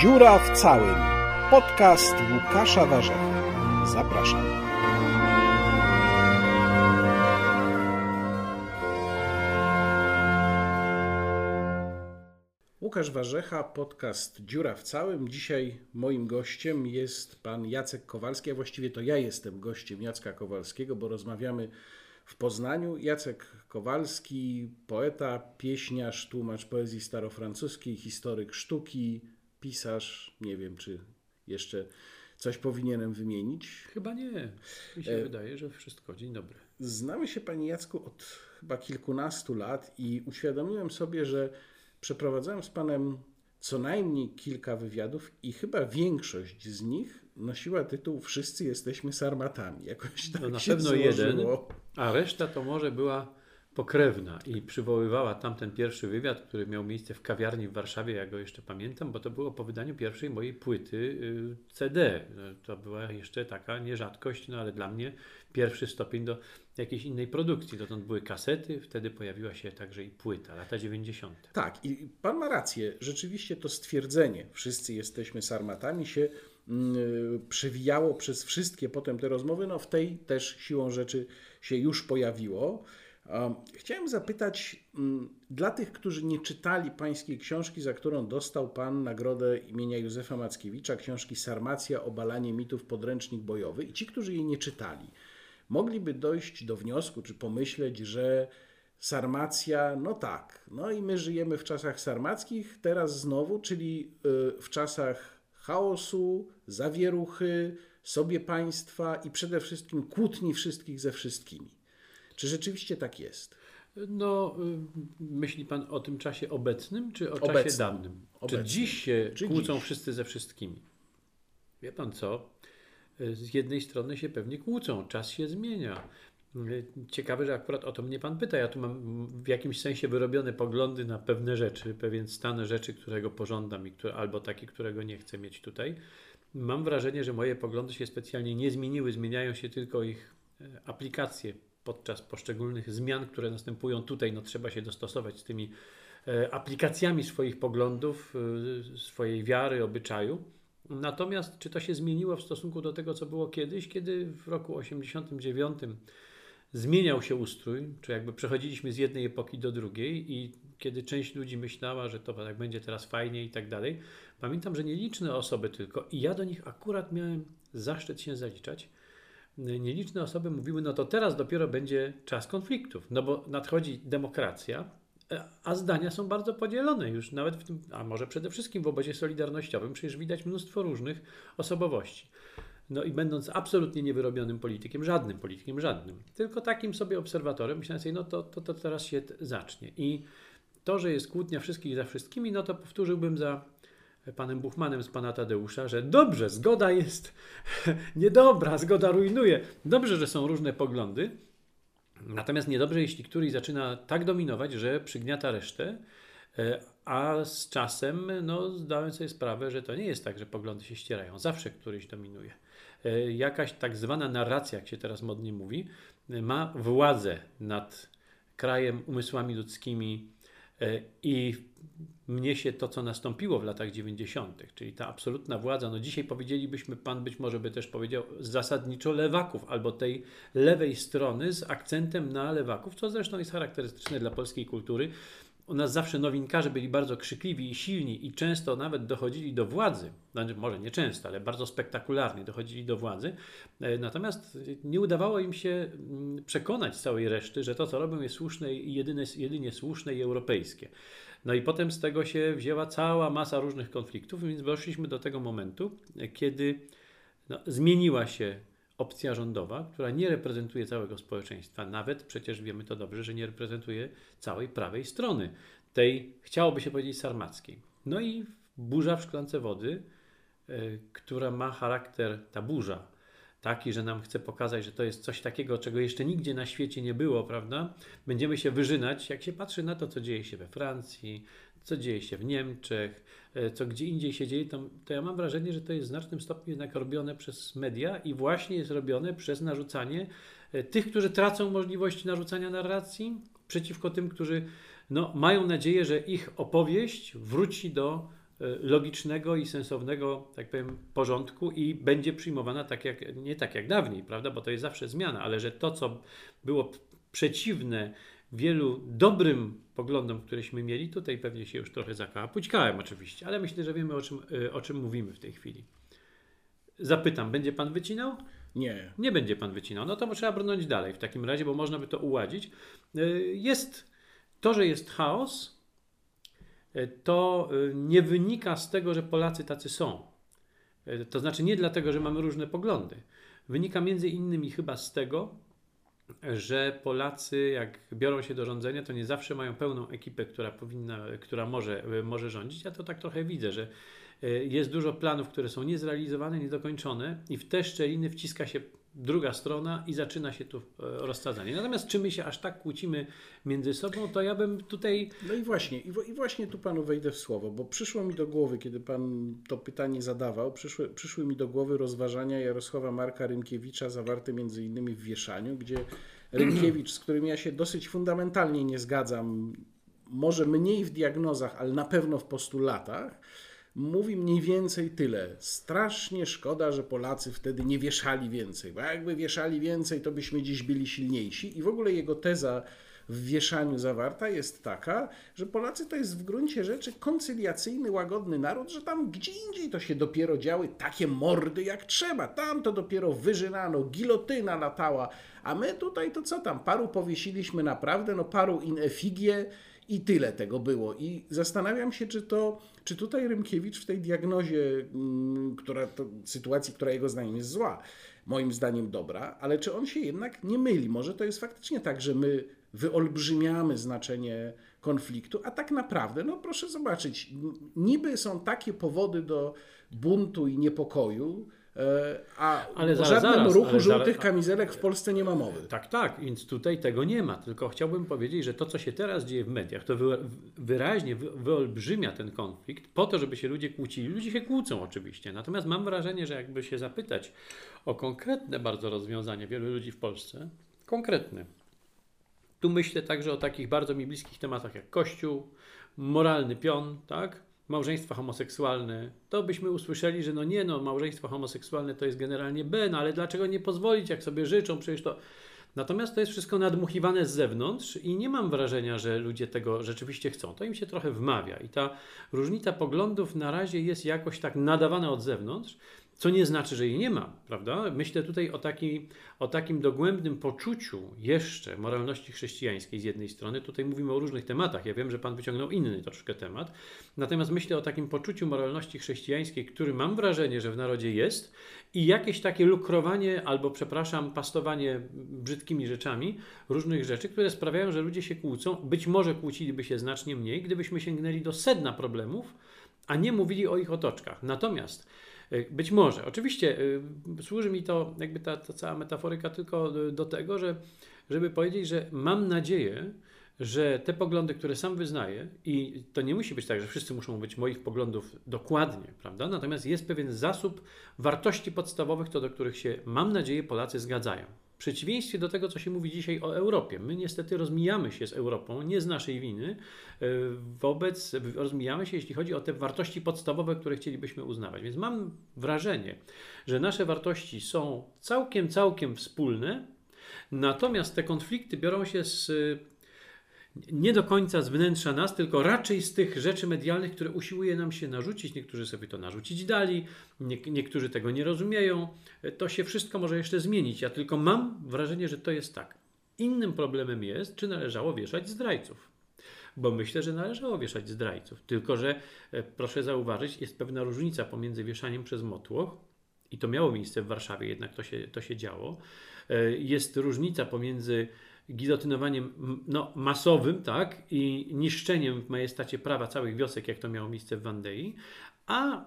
Dziura w całym. Podcast Łukasza Warzechy. Zapraszam. Łukasz Warzecha, podcast Dziura w całym. Dzisiaj moim gościem jest pan Jacek Kowalski, a właściwie to ja jestem gościem Jacka Kowalskiego, bo rozmawiamy w Poznaniu. Jacek Kowalski, poeta, pieśniarz, tłumacz poezji starofrancuskiej, historyk sztuki, pisarz. Nie wiem, czy jeszcze coś powinienem wymienić. Chyba nie. Mi się E- wydaje, że wszystko. Dzień dobry. Znamy się, Panie Jacku, od chyba kilkunastu lat i uświadomiłem sobie, że przeprowadzałem z Panem co najmniej kilka wywiadów i chyba większość z nich nosiła tytuł Wszyscy jesteśmy sarmatami. Jakoś tak No na się pewno jeden, złożyło. a reszta to może była pokrewna i przywoływała tamten pierwszy wywiad, który miał miejsce w kawiarni w Warszawie, ja go jeszcze pamiętam, bo to było po wydaniu pierwszej mojej płyty y, CD. To była jeszcze taka nierzadkość, no ale dla mnie pierwszy stopień do jakiejś innej produkcji. Dotąd były kasety, wtedy pojawiła się także i płyta, lata 90. Tak, i Pan ma rację. Rzeczywiście to stwierdzenie, wszyscy jesteśmy sarmatami, się mm, przewijało przez wszystkie potem te rozmowy. No w tej też siłą rzeczy się już pojawiło. Chciałem zapytać mm, dla tych, którzy nie czytali pańskiej książki, za którą dostał pan nagrodę imienia Józefa Mackiewicza, książki Sarmacja, obalanie mitów, podręcznik bojowy i ci, którzy jej nie czytali, mogliby dojść do wniosku, czy pomyśleć, że Sarmacja, no tak, no i my żyjemy w czasach sarmackich, teraz znowu, czyli y, w czasach chaosu, zawieruchy, sobie państwa i przede wszystkim kłótni wszystkich ze wszystkimi. Czy rzeczywiście tak jest? No, y, myśli Pan o tym czasie obecnym, czy o czasie Obecnym. dawnym? Obecnym. Czy dziś się Czy kłócą dziś? wszyscy ze wszystkimi? Wie Pan co? Y, Z jednej strony się pewnie kłócą, czas się zmienia. Y, Ciekawe, że akurat o to mnie Pan pyta. Ja tu mam w jakimś sensie wyrobione poglądy na pewne rzeczy, pewien stan rzeczy, którego pożądam i które, albo taki, którego nie chcę mieć tutaj. Mam wrażenie, że moje poglądy się specjalnie nie zmieniły, zmieniają się tylko ich e, aplikacje podczas poszczególnych zmian, które następują tutaj. No, trzeba się dostosować z tymi e, aplikacjami swoich poglądów, e, swojej wiary, obyczaju. Natomiast czy to się zmieniło w stosunku do tego, co było kiedyś, kiedy w roku 89 zmieniał się ustrój, czy jakby przechodziliśmy z jednej epoki do drugiej i kiedy część ludzi myślała, że to tak będzie teraz fajnie i tak dalej, pamiętam, że nieliczne osoby tylko, i ja do nich akurat miałem zaszczyt się zaliczać, nieliczne osoby mówiły, no to teraz dopiero będzie czas konfliktów, no bo nadchodzi demokracja, e, a zdania są bardzo podzielone już nawet w tym, a może przede wszystkim w obozie solidarnościowym, przecież widać mnóstwo różnych osobowości. No i będąc absolutnie niewyrobionym politykiem, żadnym politykiem, żadnym, tylko takim sobie obserwatorem, myślałem sobie, no to, to, to teraz się zacznie. I to, że jest kłótnia wszystkich za wszystkimi, no to powtórzyłbym za panem Buchmanem z pana Tadeusza, że dobrze, zgoda jest niedobra, zgoda rujnuje. Dobrze, że są różne poglądy, natomiast niedobrze, jeśli któryś zaczyna tak dominować, że przygniata resztę, e, a z czasem no, zdałem sobie sprawę, że to nie jest tak, że poglądy się ścierają. Zawsze któryś dominuje. E, Jakaś tak zwana narracja, jak się teraz modnie mówi, ma władzę nad krajem, umysłami ludzkimi e, i mnie się to, co nastąpiło w latach 90., czyli ta absolutna władza, no dzisiaj powiedzielibyśmy, pan być może by też powiedział, zasadniczo lewaków, albo tej lewej strony z akcentem na lewaków, co zresztą jest charakterystyczne dla polskiej kultury. U nas zawsze nowinkarze byli bardzo krzykliwi i silni i często nawet dochodzili do władzy, znaczy może nie często, ale bardzo spektakularnie dochodzili do władzy. E, Natomiast nie udawało im się mm, przekonać całej reszty, że to, co robią, jest słuszne i jedyne, jedynie słuszne i europejskie. No i potem z tego się wzięła cała masa różnych konfliktów, więc doszliśmy do tego momentu, e, kiedy no, zmieniła się opcja rządowa, która nie reprezentuje całego społeczeństwa. Nawet przecież wiemy to dobrze, że nie reprezentuje całej prawej strony, tej chciałoby się powiedzieć sarmackiej. No i burza w szklance wody, y, która ma charakter, ta burza, taki, że nam chce pokazać, że to jest coś takiego, czego jeszcze nigdzie na świecie nie było, prawda? Będziemy się wyżynać, jak się patrzy na to, co dzieje się we Francji, co dzieje się w Niemczech, e, co gdzie indziej się dzieje, to, to ja mam wrażenie, że to jest w znacznym stopniu jednak robione przez media i właśnie jest robione przez narzucanie e, tych, którzy tracą możliwość narzucania narracji, przeciwko tym, którzy no, mają nadzieję, że ich opowieść wróci do logicznego i sensownego, tak powiem, porządku i będzie przyjmowana tak jak, nie tak jak dawniej, prawda, bo to jest zawsze zmiana, ale że to, co było przeciwne wielu dobrym poglądom, któreśmy mieli, tutaj pewnie się już trochę zakapućkałem oczywiście, ale myślę, że wiemy o czym, o czym mówimy w tej chwili. Zapytam, będzie pan wycinał? Nie. Nie będzie pan wycinał. No to trzeba brnąć dalej w takim razie, bo można by to uładzić. Jest to, że jest chaos, to nie wynika z tego, że Polacy tacy są. To znaczy nie dlatego, że mamy różne poglądy. Wynika między innymi chyba z tego, że Polacy, jak biorą się do rządzenia, to nie zawsze mają pełną ekipę, która powinna, która może, może rządzić. Ja to tak trochę widzę, że e, jest dużo planów, które są niezrealizowane, niedokończone i w te szczeliny wciska się druga strona i zaczyna się tu e, rozsadzanie. Natomiast czy my się aż tak kłócimy między sobą, to ja bym tutaj... No i właśnie, i, właśnie tu Panu wejdę w słowo, bo przyszło mi do głowy, kiedy Pan to pytanie zadawał, przyszły, przyszły mi do głowy rozważania Jarosława Marka Rynkiewicza zawarte między innymi w Wieszaniu, gdzie Rynkiewicz, z którym ja się dosyć fundamentalnie nie zgadzam, może mniej w diagnozach, ale na pewno w postulatach, mówi mniej więcej tyle. Strasznie szkoda, że Polacy wtedy nie wieszali więcej, bo jakby wieszali więcej, to byśmy dziś byli silniejsi. I w ogóle jego teza w wieszaniu zawarta jest taka, że Polacy to jest w gruncie rzeczy koncyliacyjny, łagodny naród, że tam gdzie indziej to się dopiero działy takie mordy jak trzeba. Tam to dopiero wyżynano, gilotyna latała, a my tutaj to co tam, paru powiesiliśmy naprawdę, no paru in effigie i tyle tego było. I zastanawiam się, czy to, czy tutaj Rymkiewicz w tej diagnozie, mm, która to, sytuacji, która jego zdaniem jest zła, moim zdaniem dobra, ale czy on się jednak nie myli? Może to jest faktycznie tak, że my wyolbrzymiamy znaczenie konfliktu, a tak naprawdę, no proszę zobaczyć, niby są takie powody do buntu i niepokoju, a ale o żadnym zaraz, ruchu ale żółtych zaraz, kamizelek w Polsce nie ma mowy. Tak, tak, więc tutaj tego nie ma. Tylko chciałbym powiedzieć, że to, co się teraz dzieje w mediach, to wyraźnie wyolbrzymia ten konflikt po to, żeby się ludzie kłócili. Ludzie się kłócą oczywiście. Natomiast mam wrażenie, że jakby się zapytać o konkretne bardzo rozwiązania wielu ludzi w Polsce, konkretne. Tu myślę także o takich bardzo mi bliskich tematach jak Kościół, moralny pion, tak? Małżeństwa homoseksualne, to byśmy usłyszeli, że no nie no, małżeństwo homoseksualne to jest generalnie B, no ale dlaczego nie pozwolić, jak sobie życzą, przecież to... Natomiast to jest wszystko nadmuchiwane z zewnątrz i nie mam wrażenia, że ludzie tego rzeczywiście chcą. To im się trochę wmawia i ta różnica poglądów na razie jest jakoś tak nadawana od zewnątrz, co nie znaczy, że jej nie ma, prawda? Myślę tutaj o, taki, o takim dogłębnym poczuciu jeszcze moralności chrześcijańskiej z jednej strony. Tutaj mówimy o różnych tematach. Ja wiem, że Pan wyciągnął inny troszkę temat. Natomiast myślę o takim poczuciu moralności chrześcijańskiej, który mam wrażenie, że w narodzie jest i jakieś takie lukrowanie albo, przepraszam, pastowanie brzydkimi rzeczami, różnych rzeczy, które sprawiają, że ludzie się kłócą. Być może kłóciliby się znacznie mniej, gdybyśmy sięgnęli do sedna problemów, a nie mówili o ich otoczkach. Natomiast być może. Oczywiście e, służy mi to, jakby ta, ta cała metaforyka tylko do tego, że, żeby powiedzieć, że mam nadzieję, że te poglądy, które sam wyznaję, i to nie musi być tak, że wszyscy muszą być moich poglądów dokładnie, prawda? Natomiast jest pewien zasób wartości podstawowych, to do których się, mam nadzieję, Polacy zgadzają. Przeciwieństwie do tego, co się mówi dzisiaj o Europie. My niestety rozmijamy się z Europą, nie z naszej winy, e, wobec, rozmijamy się, jeśli chodzi o te wartości podstawowe, które chcielibyśmy uznawać. Więc mam wrażenie, że nasze wartości są całkiem, całkiem wspólne, natomiast te konflikty biorą się z nie do końca z wnętrza nas, tylko raczej z tych rzeczy medialnych, które usiłuje nam się narzucić. Niektórzy sobie to narzucić dali, nie, niektórzy tego nie rozumieją. To się wszystko może jeszcze zmienić. Ja tylko mam wrażenie, że to jest tak. Innym problemem jest, czy należało wieszać zdrajców. Bo myślę, że należało wieszać zdrajców. Tylko, że e, proszę zauważyć, jest pewna różnica pomiędzy wieszaniem przez motłoch, i to miało miejsce w Warszawie, jednak to się, to się działo. E, jest różnica pomiędzy gilotynowaniem no, masowym tak, i niszczeniem w majestacie prawa całych wiosek, jak to miało miejsce w Wandei, a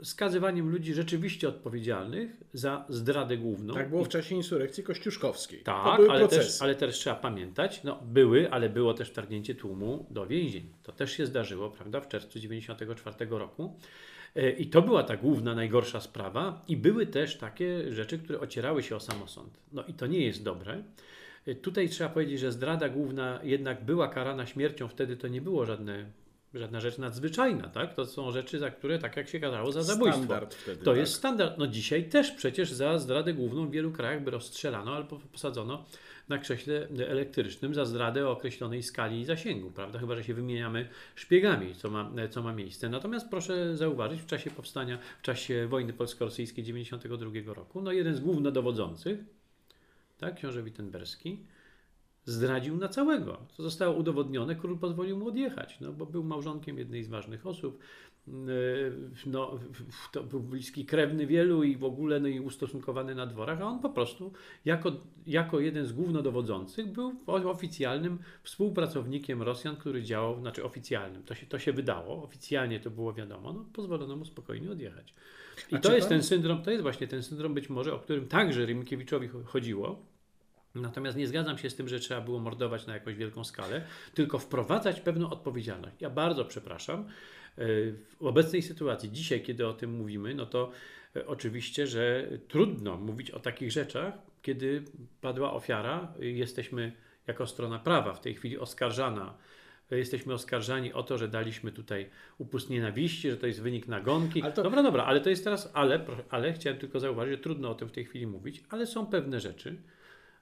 y, skazywaniem ludzi rzeczywiście odpowiedzialnych za zdradę główną. Tak było w czasie insurekcji kościuszkowskiej. Tak, ale też, ale też trzeba pamiętać, no były, ale było też wtargnięcie tłumu do więzień. To też się zdarzyło, prawda, w czerwcu 1994 roku. E, I to była ta główna, najgorsza sprawa. I były też takie rzeczy, które ocierały się o samosąd. No i to nie jest dobre. Tutaj trzeba powiedzieć, że zdrada główna jednak była karana śmiercią, wtedy to nie było żadne żadna rzecz nadzwyczajna, tak? To są rzeczy, za które, tak jak się kazało, za zabójstwo. Standard wtedy, to tak. jest standard. No dzisiaj też przecież za zdradę główną w wielu krajach by rozstrzelano albo posadzono na krześle elektrycznym za zdradę o określonej skali i zasięgu, prawda? Chyba, że się wymieniamy szpiegami, co ma, co ma miejsce. Natomiast proszę zauważyć, w czasie powstania, w czasie wojny polsko-rosyjskiej 92 roku, no jeden z głównodowodzących, tak, książę Wittenberski, zdradził na całego. To zostało udowodnione, król pozwolił mu odjechać, no, bo był małżonkiem jednej z ważnych osób. Yy, No, to był bliski krewny wielu i w ogóle no, i ustosunkowany na dworach, a on po prostu jako, jako jeden z głównodowodzących był oficjalnym współpracownikiem Rosjan, który działał, znaczy oficjalnym, to się, to się wydało, oficjalnie to było wiadomo, no, pozwolono mu spokojnie odjechać. I A to jest pan- ten syndrom, to jest właśnie ten syndrom być może, o którym także Rymkiewiczowi chodziło, Natomiast nie zgadzam się z tym, że trzeba było mordować na jakąś wielką skalę, tylko wprowadzać pewną odpowiedzialność. Ja bardzo przepraszam. e, W obecnej sytuacji, dzisiaj, kiedy o tym mówimy, no to e, oczywiście, że trudno mówić o takich rzeczach, kiedy padła ofiara. Jesteśmy jako strona prawa w tej chwili oskarżana. Jesteśmy oskarżani o to, że daliśmy tutaj upust nienawiści, że to jest wynik nagonki. To- Dobra, dobra, ale to jest teraz, ale, ale chciałem tylko zauważyć, że trudno o tym w tej chwili mówić, ale są pewne rzeczy,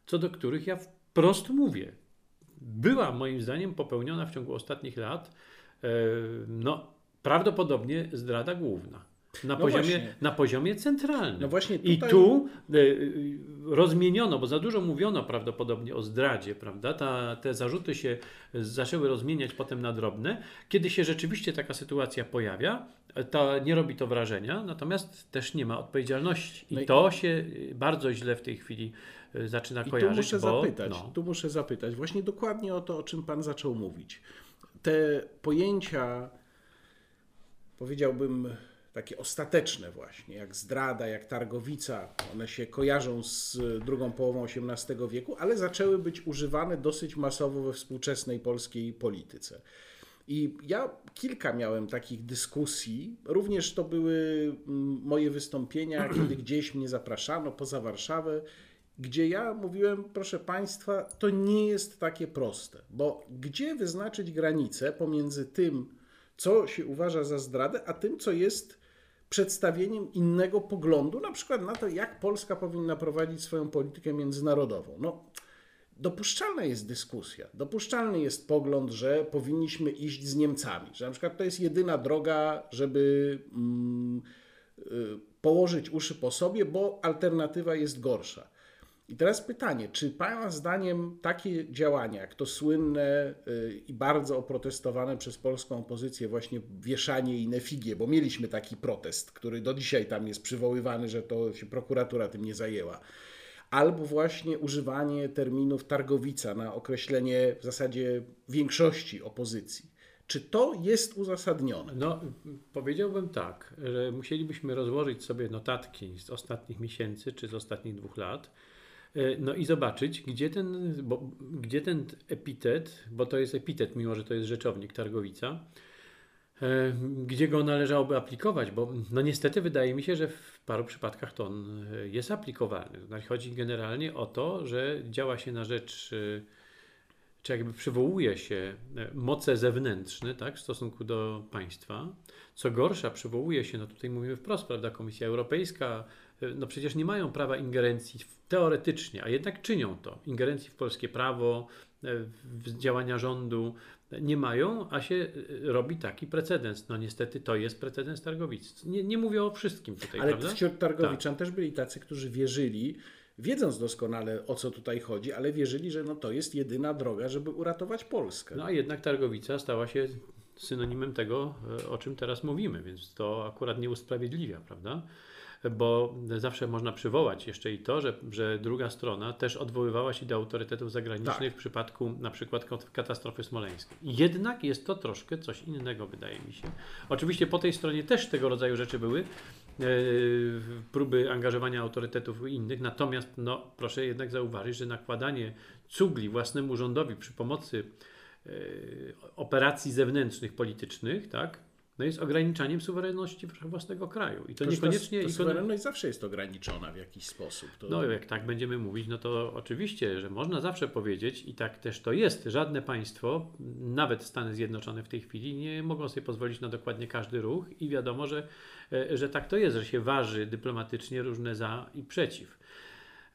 co do których ja wprost mówię. Była moim zdaniem popełniona w ciągu ostatnich lat e, no, prawdopodobnie zdrada główna. Na, No poziomie, właśnie. na poziomie centralnym. No właśnie I tutaj- tu e, e, rozmieniono, bo za dużo mówiono prawdopodobnie o zdradzie, prawda? Ta, te zarzuty się zaczęły rozmieniać potem na drobne. Kiedy się rzeczywiście taka sytuacja pojawia, e, to nie robi to wrażenia, natomiast też nie ma odpowiedzialności. I No i- to się bardzo źle w tej chwili zaczyna I tu kojarzyć. muszę bo, zapytać, no, tu muszę zapytać właśnie dokładnie o to, o czym Pan zaczął mówić. Te pojęcia, powiedziałbym, takie ostateczne właśnie, jak zdrada, jak targowica, one się kojarzą z drugą połową XVIII wieku, ale zaczęły być używane dosyć masowo we współczesnej polskiej polityce. I ja kilka miałem takich dyskusji, również to były mm, moje wystąpienia, kiedy gdzieś mnie zapraszano poza Warszawę, gdzie ja mówiłem, proszę Państwa, to nie jest takie proste, bo gdzie wyznaczyć granicę pomiędzy tym, co się uważa za zdradę, a tym, co jest przedstawieniem innego poglądu, na przykład na to, jak Polska powinna prowadzić swoją politykę międzynarodową. No, dopuszczalna jest dyskusja, dopuszczalny jest pogląd, że powinniśmy iść z Niemcami, że na przykład to jest jedyna droga, żeby mm, y, położyć uszy po sobie, bo alternatywa jest gorsza. I teraz pytanie, czy Pana zdaniem takie działania, jak to słynne y, i bardzo oprotestowane przez polską opozycję właśnie wieszanie i nefigie, bo mieliśmy taki protest, który do dzisiaj tam jest przywoływany, że to się prokuratura tym nie zajęła, albo właśnie używanie terminów targowica na określenie w zasadzie większości opozycji. Czy to jest uzasadnione? No, powiedziałbym tak, że musielibyśmy rozłożyć sobie notatki z ostatnich miesięcy czy z ostatnich dwóch lat. E, No i zobaczyć, gdzie ten, bo, gdzie ten epitet, bo to jest epitet, mimo że to jest rzeczownik Targowica, e, gdzie go należałoby aplikować, bo no niestety wydaje mi się, że w paru przypadkach to on e, jest aplikowalny. Znaczy chodzi generalnie o to, że działa się na rzecz czy jakby przywołuje się moce zewnętrzne tak, w stosunku do państwa. Co gorsza, przywołuje się, no tutaj mówimy wprost, prawda, Komisja Europejska, no przecież nie mają prawa ingerencji teoretycznie, a jednak czynią to. Ingerencji w polskie prawo, e, w działania rządu e, nie mają, a się robi taki precedens. No niestety to jest precedens Targowic. Nie, nie mówię o wszystkim tutaj, Ale prawda? wśród targowiczan też byli tacy, którzy wierzyli, wiedząc doskonale o co tutaj chodzi, ale wierzyli, że no to jest jedyna droga, żeby uratować Polskę. No a jednak Targowica stała się synonimem tego, o czym teraz mówimy, więc to akurat nie usprawiedliwia, prawda? Bo zawsze można przywołać jeszcze i to, że, że druga strona też odwoływała się do autorytetów zagranicznych Tak. w przypadku na przykład katastrofy smoleńskiej. Jednak jest to troszkę coś innego, wydaje mi się. Oczywiście po tej stronie też tego rodzaju rzeczy były, e, próby angażowania autorytetów innych, natomiast no, proszę jednak zauważyć, że nakładanie cugli własnemu rządowi przy pomocy e, operacji zewnętrznych, politycznych, tak, no jest ograniczaniem suwerenności własnego kraju. I to Toż niekoniecznie... Ta ekonom- suwerenność zawsze jest ograniczona w jakiś sposób. To... No, jak tak będziemy mówić, no to oczywiście, że można zawsze powiedzieć, i tak też to jest, żadne państwo, nawet Stany Zjednoczone w tej chwili, nie mogą sobie pozwolić na dokładnie każdy ruch, i wiadomo, że, e, że tak to jest, że się waży dyplomatycznie różne za i przeciw.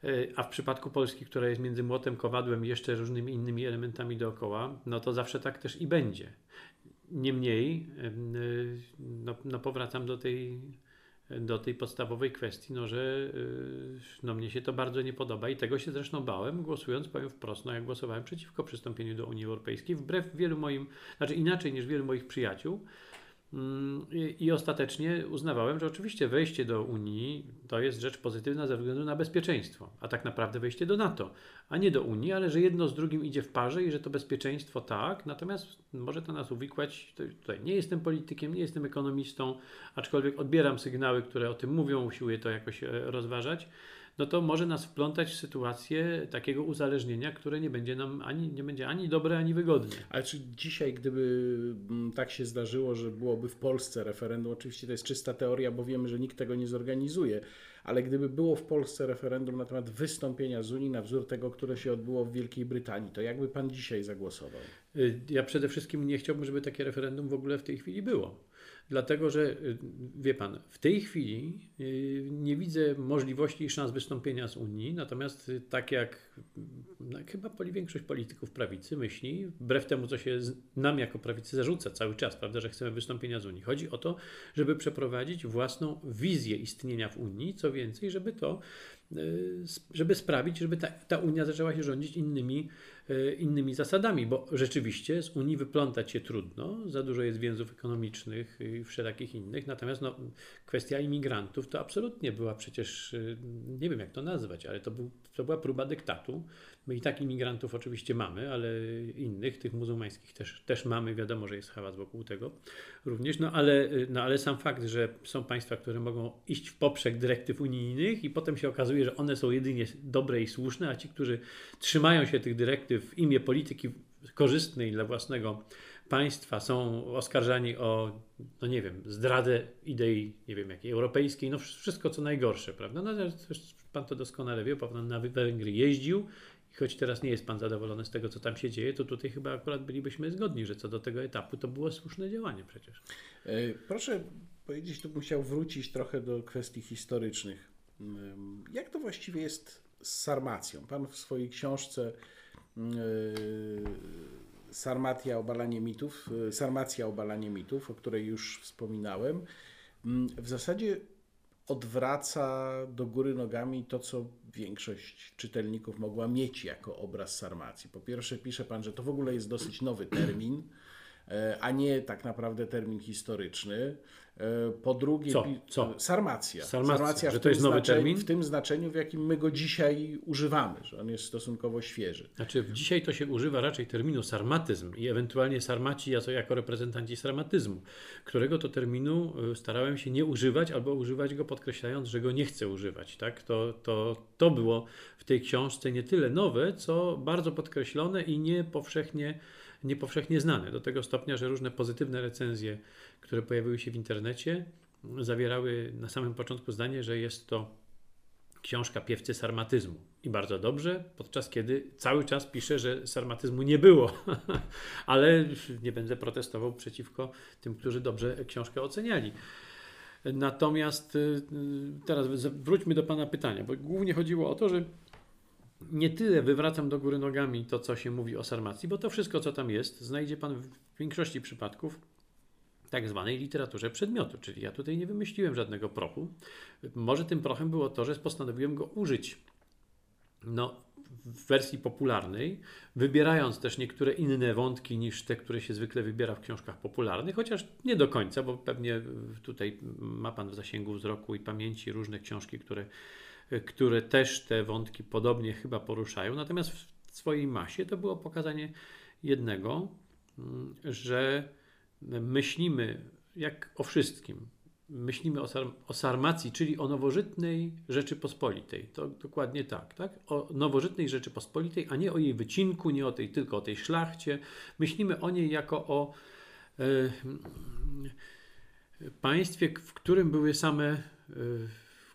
E, A w przypadku Polski, która jest między młotem, kowadłem i jeszcze różnymi innymi elementami dookoła, no to zawsze tak też i będzie. Niemniej, em, y, no, no powracam do tej, do tej podstawowej kwestii, no, że y, no, mnie się to bardzo nie podoba i tego się zresztą bałem, głosując, powiem wprost, no, jak głosowałem przeciwko przystąpieniu do Unii Europejskiej, wbrew wielu moim, znaczy inaczej niż wielu moich przyjaciół. Mm, I, ostatecznie uznawałem, że oczywiście wejście do Unii to jest rzecz pozytywna ze względu na bezpieczeństwo, a tak naprawdę wejście do NATO, a nie do Unii, ale że jedno z drugim idzie w parze i że to bezpieczeństwo tak, natomiast może to nas uwikłać. Tutaj nie jestem politykiem, nie jestem ekonomistą, aczkolwiek odbieram sygnały, które o tym mówią, usiłuję to jakoś e, rozważać. No to może nas wplątać w sytuację takiego uzależnienia, które nie będzie nam ani, nie będzie ani dobre, ani wygodne. Ale czy dzisiaj, gdyby mm, tak się zdarzyło, że byłoby w Polsce referendum, oczywiście to jest czysta teoria, bo wiemy, że nikt tego nie zorganizuje, ale gdyby było w Polsce referendum na temat wystąpienia z Unii na wzór tego, które się odbyło w Wielkiej Brytanii, to jakby pan dzisiaj zagłosował? Y, Ja przede wszystkim nie chciałbym, żeby takie referendum w ogóle w tej chwili było. Dlatego, że y, wie pan, w tej chwili y, nie widzę możliwości i szans wystąpienia z Unii, natomiast y, tak jak no, chyba większość polityków prawicy myśli, wbrew temu, co się nam jako prawicy zarzuca cały czas, prawda, że chcemy wystąpienia z Unii. Chodzi o to, żeby przeprowadzić własną wizję istnienia w Unii, co więcej, żeby to, żeby sprawić, żeby ta, ta Unia zaczęła się rządzić innymi innymi zasadami, bo rzeczywiście z Unii wyplątać się trudno, za dużo jest więzów ekonomicznych i wszelakich innych, natomiast no, kwestia imigrantów to absolutnie była przecież, e, nie wiem jak to nazwać, ale to, był, to była próba dyktatu. My i tak imigrantów oczywiście mamy, ale innych, tych muzułmańskich też, też mamy, wiadomo, że jest hałas wokół tego również, no ale, no ale sam fakt, że są państwa, które mogą iść w poprzek dyrektyw unijnych i potem się okazuje, że one są jedynie dobre i słuszne, a ci, którzy trzymają się tych dyrektyw w imię polityki korzystnej dla własnego państwa, są oskarżani o, no nie wiem, zdradę idei, nie wiem jakiej, europejskiej, no wszystko co najgorsze, prawda? No pan to doskonale wie, pan na Węgry jeździł choć teraz nie jest pan zadowolony z tego, co tam się dzieje, to tutaj chyba akurat bylibyśmy zgodni, że co do tego etapu to było słuszne działanie przecież. E, Proszę powiedzieć, tu bym chciał wrócić trochę do kwestii historycznych. Ym, Jak to właściwie jest z Sarmacją? Pan w swojej książce yy, Sarmatia obalanie mitów, yy, Sarmacja obalanie mitów, o której już wspominałem, ym, w zasadzie odwraca do góry nogami to, co większość czytelników mogła mieć jako obraz Sarmacji. Po pierwsze pisze pan, że to w ogóle jest dosyć nowy termin, e, a nie tak naprawdę termin historyczny. E, Po drugie, Co? Co? Sarmacja. Sarmacja, w że to jest nowy termin? W tym znaczeniu, w jakim my go dzisiaj używamy, że on jest stosunkowo świeży. Znaczy, dzisiaj to się używa raczej terminu sarmatyzm i ewentualnie sarmaci jako, jako reprezentanci sarmatyzmu, którego to terminu y, starałem się nie używać albo używać go podkreślając, że go nie chcę używać. Tak? To, to, to było w tej książce nie tyle nowe, co bardzo podkreślone i nie powszechnie, nie powszechnie znane. Do tego stopnia, że różne pozytywne recenzje, które pojawiły się w internecie, zawierały na samym początku zdanie, że jest to książka piewcy sarmatyzmu. I bardzo dobrze, podczas kiedy cały czas pisze, że sarmatyzmu nie było. Ale nie będę protestował przeciwko tym, którzy dobrze książkę oceniali. Natomiast y, y, teraz wróćmy do Pana pytania, bo głównie chodziło o to, że nie tyle wywracam do góry nogami to, co się mówi o sarmacji, bo to wszystko, co tam jest, znajdzie Pan w większości przypadków tak zwanej literaturze przedmiotu, czyli ja tutaj nie wymyśliłem żadnego prochu. Może tym prochem było to, że postanowiłem go użyć no, w wersji popularnej, wybierając też niektóre inne wątki niż te, które się zwykle wybiera w książkach popularnych, chociaż nie do końca, bo pewnie tutaj ma Pan w zasięgu wzroku i pamięci różne książki, które, które też te wątki podobnie chyba poruszają. Natomiast w swojej masie to było pokazanie jednego, mm, że myślimy jak o wszystkim. Myślimy o, sar- o Sarmacji, czyli o nowożytnej Rzeczypospolitej. To dokładnie tak, tak? O nowożytnej Rzeczypospolitej, a nie o jej wycinku, nie o tej, tylko o tej szlachcie. Myślimy o niej jako o, e, państwie, w którym były same y,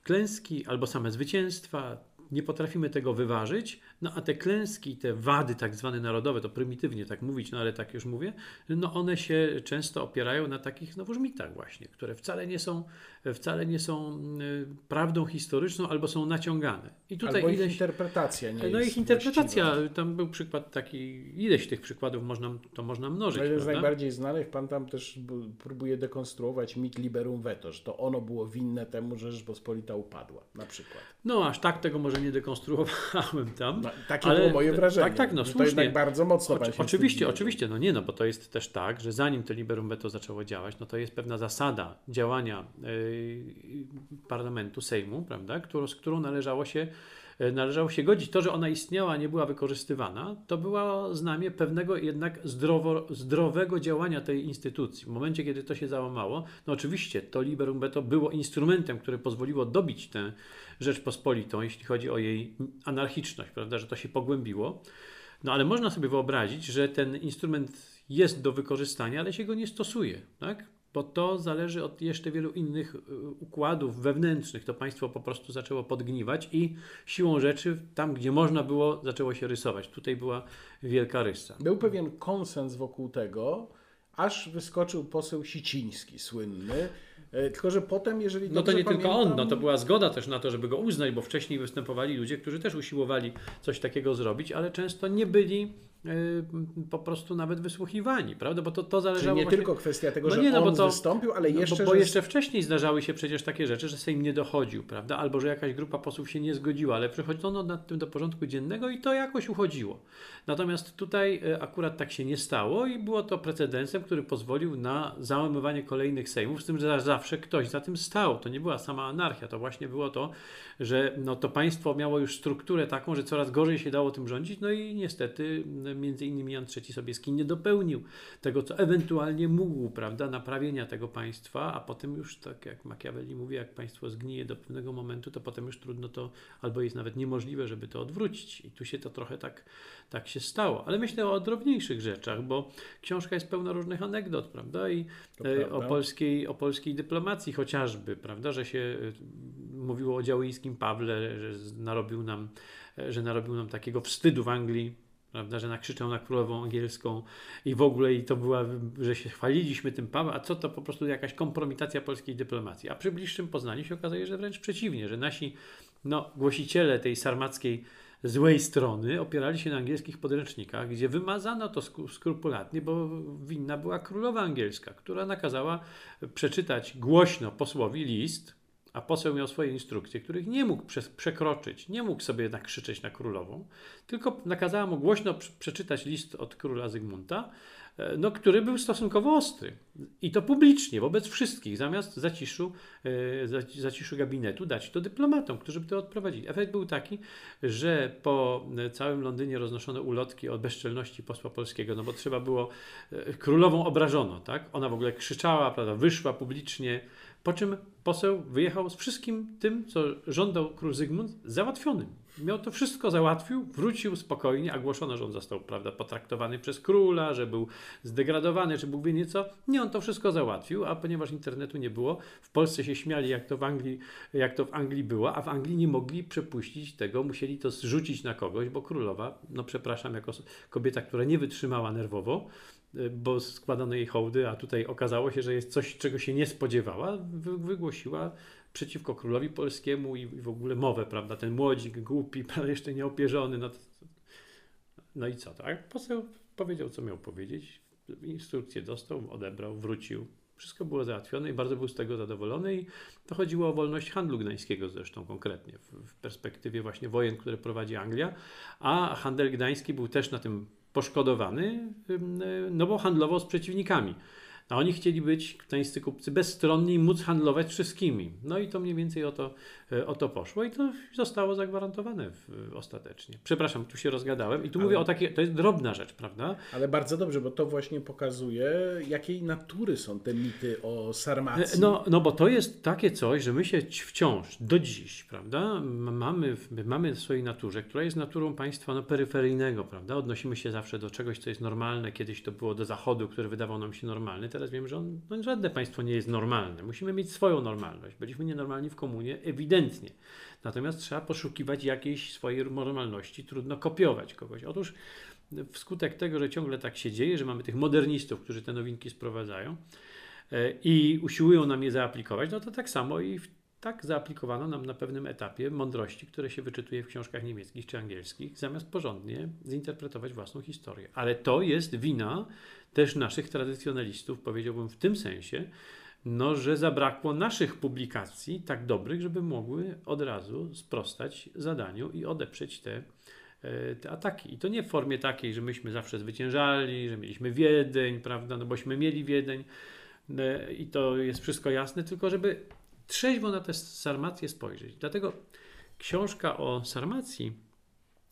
klęski albo same zwycięstwa, nie potrafimy tego wyważyć, no a te klęski, te wady tak zwane narodowe, to prymitywnie tak mówić, no ale tak już mówię, no one się często opierają na takich nowożmitach właśnie, które wcale nie są, wcale nie są y, prawdą historyczną albo są naciągane. I tutaj albo ileś, ich interpretacja nie No ich interpretacja, właściwa. tam był przykład taki, ileś tych przykładów można, to można mnożyć. Jeden z najbardziej znanych, pan tam też próbuje dekonstruować mit liberum veto, że to ono było winne temu, że Rzeczpospolita upadła, na przykład. No aż tak tego może nie dekonstruowałem tam. No, takie ale, było moje wrażenie. Tak, tak, no słusznie. To jednak bardzo mocno Oczy, Oczywiście, oczywiście, no nie no, bo to jest też tak, że zanim to liberum veto zaczęło działać, no to jest pewna zasada działania yy, parlamentu, Sejmu, prawda, którą, z którą należało się należało się godzić. To, że ona istniała, nie była wykorzystywana, to było znamie pewnego jednak zdrowo, zdrowego działania tej instytucji. W momencie, kiedy to się załamało, no oczywiście to liberum veto było instrumentem, który pozwoliło dobić tę Rzeczpospolitą, jeśli chodzi o jej anarchiczność, prawda, że to się pogłębiło. No ale można sobie wyobrazić, że ten instrument jest do wykorzystania, ale się go nie stosuje, tak? Bo to zależy od jeszcze wielu innych y, układów wewnętrznych. To państwo po prostu zaczęło podgniwać i siłą rzeczy tam, gdzie można było, zaczęło się rysować. Tutaj była wielka rysa. Był pewien konsens wokół tego, aż wyskoczył poseł Siciński, słynny, E, tylko, że potem, jeżeli. No to nie pamiętam... tylko on, no to była zgoda też na to, żeby go uznać, bo wcześniej występowali ludzie, którzy też usiłowali coś takiego zrobić, ale często nie byli po prostu nawet wysłuchiwani, prawda? Bo to, to zależało Czyli nie właśnie... tylko kwestia tego, no że nie, no, on to... wystąpił, ale jeszcze... No, bo, bo jeszcze wcześniej zdarzały się przecież takie rzeczy, że Sejm nie dochodził, prawda? Albo, że jakaś grupa posłów się nie zgodziła, ale przechodzono nad tym do porządku dziennego i to jakoś uchodziło. Natomiast tutaj y, akurat tak się nie stało i było to precedensem, który pozwolił na załamywanie kolejnych Sejmów, z tym, że zawsze ktoś za tym stał. To nie była sama anarchia, to właśnie było to, że no, to państwo miało już strukturę taką, że coraz gorzej się dało tym rządzić, no i niestety między innymi Jan III Sobieski nie dopełnił tego, co ewentualnie mógł, prawda, naprawienia tego państwa, a potem już, tak jak Machiavelli mówi, jak państwo zgnije do pewnego momentu, to potem już trudno to, albo jest nawet niemożliwe, żeby to odwrócić. I tu się to trochę tak, tak się stało. Ale myślę o drobniejszych rzeczach, bo książka jest pełna różnych anegdot, prawda, i e, o, polskiej, o polskiej dyplomacji chociażby, prawda, że się e, mówiło o działyńskim Pawle, że narobił nam, że narobił nam takiego wstydu w Anglii, prawda, że nakrzyczał na królową angielską i w ogóle i to była, że się chwaliliśmy tym Pawłem, a co to po prostu jakaś kompromitacja polskiej dyplomacji. A przy bliższym poznaniu się okazuje, że wręcz przeciwnie, że nasi no, głosiciele tej sarmackiej złej strony opierali się na angielskich podręcznikach, gdzie wymazano to skrupulatnie, bo winna była królowa angielska, która nakazała przeczytać głośno posłowi list, a poseł miał swoje instrukcje, których nie mógł przekroczyć, nie mógł sobie nakrzyczeć na królową, tylko nakazała mu głośno przeczytać list od króla Zygmunta, e, no, który był stosunkowo ostry. I to publicznie, wobec wszystkich, zamiast zaciszu, e, zaciszu gabinetu dać to dyplomatom, którzy by to odprowadzili. Efekt był taki, że po całym Londynie roznoszono ulotki o bezczelności posła polskiego, no bo trzeba było, e, królową obrażono, tak? Ona w ogóle krzyczała, prawda, wyszła publicznie, po czym poseł wyjechał z wszystkim tym, co żądał król Zygmunt, załatwionym. Miał to wszystko załatwił, wrócił spokojnie, a głoszono, że on został prawda, potraktowany przez króla, że był zdegradowany, czy Bóg wie nieco. Nie, on to wszystko załatwił, a ponieważ internetu nie było, w Polsce się śmiali, jak to w Anglii, jak to w Anglii było, a w Anglii nie mogli przepuścić tego, musieli to zrzucić na kogoś, bo królowa, no przepraszam, jako kobieta, która nie wytrzymała nerwowo, bo składano jej hołdy, a tutaj okazało się, że jest coś, czego się nie spodziewała, wygłosiła przeciwko królowi polskiemu i w ogóle mowę, prawda? Ten młodzik, głupi, jeszcze nieopierzony. No, no i co, tak? Poseł powiedział, co miał powiedzieć, instrukcję dostał, odebrał, wrócił. Wszystko było załatwione i bardzo był z tego zadowolony i to chodziło o wolność handlu gdańskiego zresztą konkretnie w perspektywie właśnie wojen, które prowadzi Anglia, a handel gdański był też na tym poszkodowany, no bo handlował z przeciwnikami. A oni chcieli być, gdańscy kupcy, bezstronni i móc handlować wszystkimi. No i to mniej więcej o to, o to poszło i to zostało zagwarantowane w, ostatecznie. Przepraszam, tu się rozgadałem i tu ale, mówię o takie, to jest drobna rzecz, prawda? Ale bardzo dobrze, bo to właśnie pokazuje, jakiej natury są te mity o Sarmacji. No, no bo to jest takie coś, że my się wciąż, do dziś, prawda, mamy, mamy w swojej naturze, która jest naturą państwa no, peryferyjnego, prawda? Odnosimy się zawsze do czegoś, co jest normalne. Kiedyś to było do zachodu, który wydawał nam się normalny teraz wiem, że on, no, żadne państwo nie jest normalne. Musimy mieć swoją normalność. Byliśmy nienormalni w komunie, ewidentnie. Natomiast trzeba poszukiwać jakiejś swojej normalności, trudno kopiować kogoś. Otóż wskutek tego, że ciągle tak się dzieje, że mamy tych modernistów, którzy te nowinki sprowadzają e, i usiłują nam je zaaplikować, no to tak samo i tak zaaplikowano nam na pewnym etapie mądrości, które się wyczytuje w książkach niemieckich czy angielskich, zamiast porządnie zinterpretować własną historię. Ale to jest wina też naszych tradycjonalistów, powiedziałbym w tym sensie, no, że zabrakło naszych publikacji tak dobrych, żeby mogły od razu sprostać zadaniu i odeprzeć te, e, te ataki. I to nie w formie takiej, że myśmy zawsze zwyciężali, że mieliśmy Wiedeń, prawda, no bośmy mieli Wiedeń e, i to jest wszystko jasne, tylko żeby trzeźwo na tę sarmację spojrzeć. Dlatego książka o sarmacji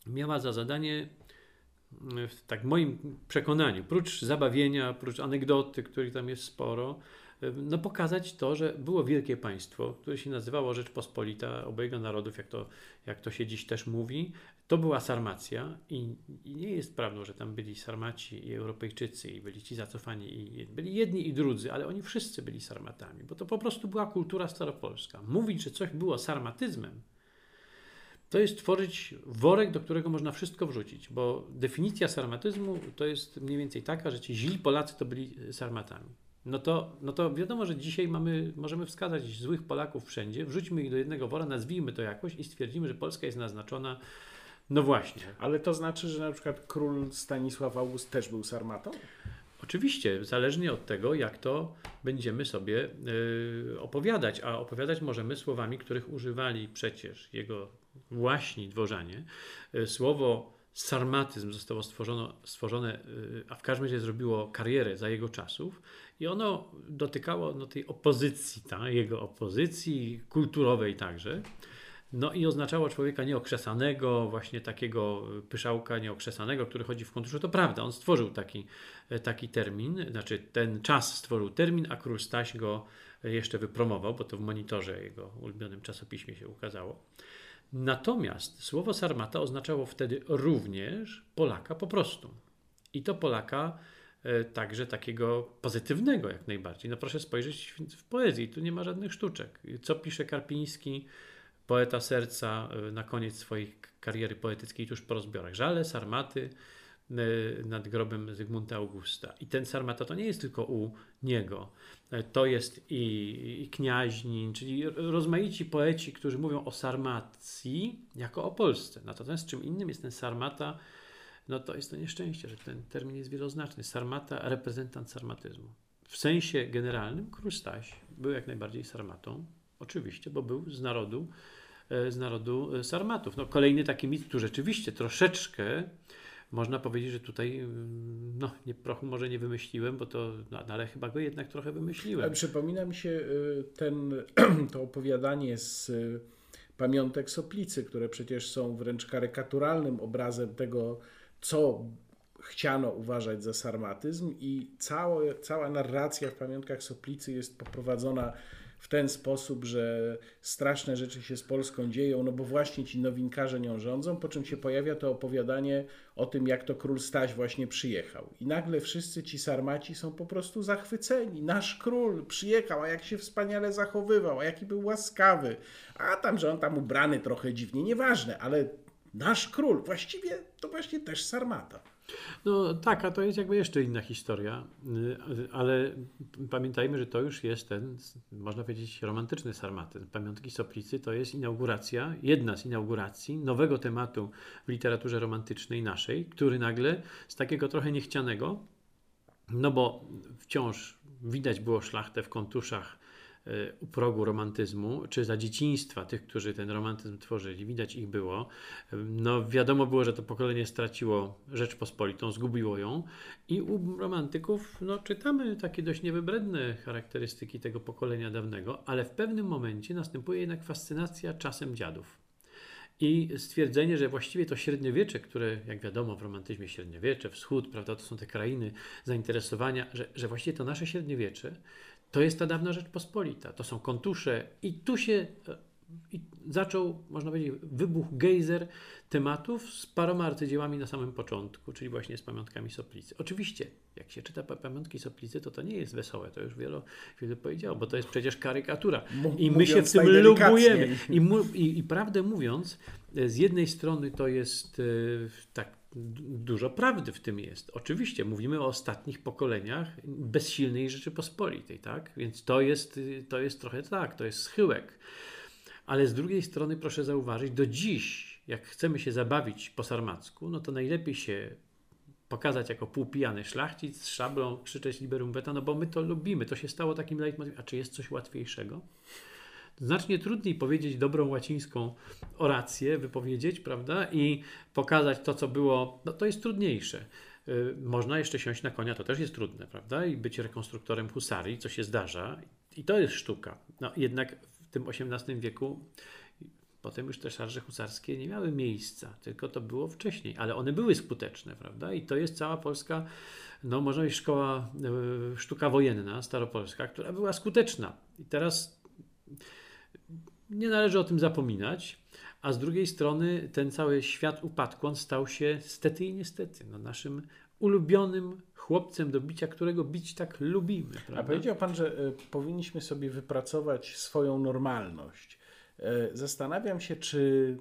miała za zadanie, w tak moim przekonaniu, prócz zabawienia, prócz anegdoty, których tam jest sporo, no pokazać to, że było wielkie państwo, które się nazywało Rzeczpospolita obojga narodów, jak to, jak to się dziś też mówi. To była Sarmacja i, i nie jest prawdą, że tam byli Sarmaci i Europejczycy i byli ci zacofani i byli jedni i drudzy, ale oni wszyscy byli Sarmatami, bo to po prostu była kultura staropolska. Mówić, że coś było sarmatyzmem, to jest tworzyć worek, do którego można wszystko wrzucić, bo definicja sarmatyzmu to jest mniej więcej taka, że ci źli Polacy to byli sarmatami no to, no to wiadomo, że dzisiaj mamy, możemy wskazać złych Polaków wszędzie, wrzućmy ich do jednego wora, nazwijmy to jakoś i stwierdzimy, że Polska jest naznaczona. No właśnie. Ale to znaczy, że na przykład król Stanisław August też był sarmatą? Oczywiście, zależnie od tego, jak to będziemy sobie y, opowiadać, a opowiadać możemy słowami, których używali przecież jego właśnie dworzanie. Y, słowo sarmatyzm zostało stworzone, stworzone y, a w każdym razie zrobiło karierę za jego czasów i ono dotykało no, tej opozycji, ta, jego opozycji kulturowej także. No i oznaczało człowieka nieokrzesanego, właśnie takiego pyszałka nieokrzesanego, który chodzi w konturze. To prawda, on stworzył taki, taki termin, znaczy ten czas stworzył termin, a król Staś go jeszcze wypromował, bo to w monitorze jego ulubionym czasopiśmie się ukazało. Natomiast słowo sarmata oznaczało wtedy również Polaka po prostu. I to Polaka e, także takiego pozytywnego jak najbardziej. No proszę spojrzeć w poezji, tu nie ma żadnych sztuczek. Co pisze Karpiński, poeta serca, e, na koniec swojej kariery poetyckiej tuż po rozbiorach? Żale, sarmaty, E, nad grobem Zygmunta Augusta. I ten Sarmata to nie jest tylko u niego. E, to jest i, i Kniaźnin, czyli rozmaici poeci, którzy mówią o Sarmacji jako o Polsce. Natomiast czym innym jest ten Sarmata, no to jest to nieszczęście, że ten termin jest wieloznaczny. Sarmata, reprezentant sarmatyzmu. W sensie generalnym król Staś był jak najbardziej Sarmatą, oczywiście, bo był z narodu, e, z narodu Sarmatów. No, kolejny taki mit, tu rzeczywiście troszeczkę można powiedzieć, że tutaj, mm, no, nie, prochu może nie wymyśliłem, bo to, no, ale chyba go jednak trochę wymyśliłem. Przypomina mi się y, ten, to opowiadanie z y, pamiątek Soplicy, które przecież są wręcz karykaturalnym obrazem tego, co chciano uważać za sarmatyzm i cała, cała narracja w pamiątkach Soplicy jest poprowadzona w ten sposób, że straszne rzeczy się z Polską dzieją, no bo właśnie ci nowinkarze nią rządzą, po czym się pojawia to opowiadanie o tym, jak to król Staś właśnie przyjechał. I nagle wszyscy ci sarmaci są po prostu zachwyceni. Nasz król przyjechał, a jak się wspaniale zachowywał, a jaki był łaskawy. A tam, że on tam ubrany trochę dziwnie, nieważne, ale nasz król, właściwie to właśnie też sarmata. No tak, a to jest jakby jeszcze inna historia, y, ale pamiętajmy, że to już jest ten, można powiedzieć, romantyczny sarmatyzm. Pamiątki Soplicy to jest inauguracja, jedna z inauguracji nowego tematu w literaturze romantycznej naszej, który nagle z takiego trochę niechcianego, no bo wciąż widać było szlachtę w kontuszach u progu romantyzmu, czy za dzieciństwa tych, którzy ten romantyzm tworzyli, widać ich było. No wiadomo było, że to pokolenie straciło Rzeczpospolitą, zgubiło ją i u romantyków no, czytamy takie dość niewybredne charakterystyki tego pokolenia dawnego, ale w pewnym momencie następuje jednak fascynacja czasem dziadów. I stwierdzenie, że właściwie to średniowiecze, które, jak wiadomo, w romantyzmie średniowiecze, wschód, prawda, to są te krainy zainteresowania, że, że właściwie to nasze średniowiecze to jest ta dawna Rzeczpospolita. To są kontusze i tu się I zaczął, można powiedzieć, wybuch gejzer tematów z paroma arcydziełami na samym początku, czyli właśnie z pamiątkami Soplicy. Oczywiście, jak się czyta pamiątki Soplicy, to to nie jest wesołe, to już wielu, wielu powiedziało, bo to jest przecież karykatura. I my się w tym lubujemy. I, i, I prawdę mówiąc, z jednej strony to jest e, tak dużo prawdy w tym jest. Oczywiście mówimy o ostatnich pokoleniach bezsilnej Rzeczypospolitej, tak? Więc to jest, to jest trochę tak, to jest schyłek. Ale z drugiej strony proszę zauważyć, do dziś, jak chcemy się zabawić po sarmacku, no to najlepiej się pokazać jako półpijany szlachcic z szablą, krzyczeć liberum beta, no bo my to lubimy, to się stało takim leitmotivem. A czy jest coś łatwiejszego? Znacznie trudniej powiedzieć dobrą łacińską orację, wypowiedzieć, prawda, i pokazać to, co było, no to jest trudniejsze. Y, można jeszcze siąść na konia, to też jest trudne, prawda, i być rekonstruktorem husarii, co się zdarza, i to jest sztuka. No jednak tym XVIII wieku Potem już te szarże husarskie nie miały miejsca, tylko to było wcześniej, ale one były skuteczne, prawda? I to jest cała polska, no można powiedzieć, szkoła, y, sztuka wojenna, staropolska, która była skuteczna. I teraz nie należy o tym zapominać, a z drugiej strony ten cały świat upadku, on stał się stety i niestety no, naszym ulubionym chłopcem do bicia, którego bić tak lubimy. Prawda? A powiedział Pan, że y, powinniśmy sobie wypracować swoją normalność. Y, zastanawiam się, czy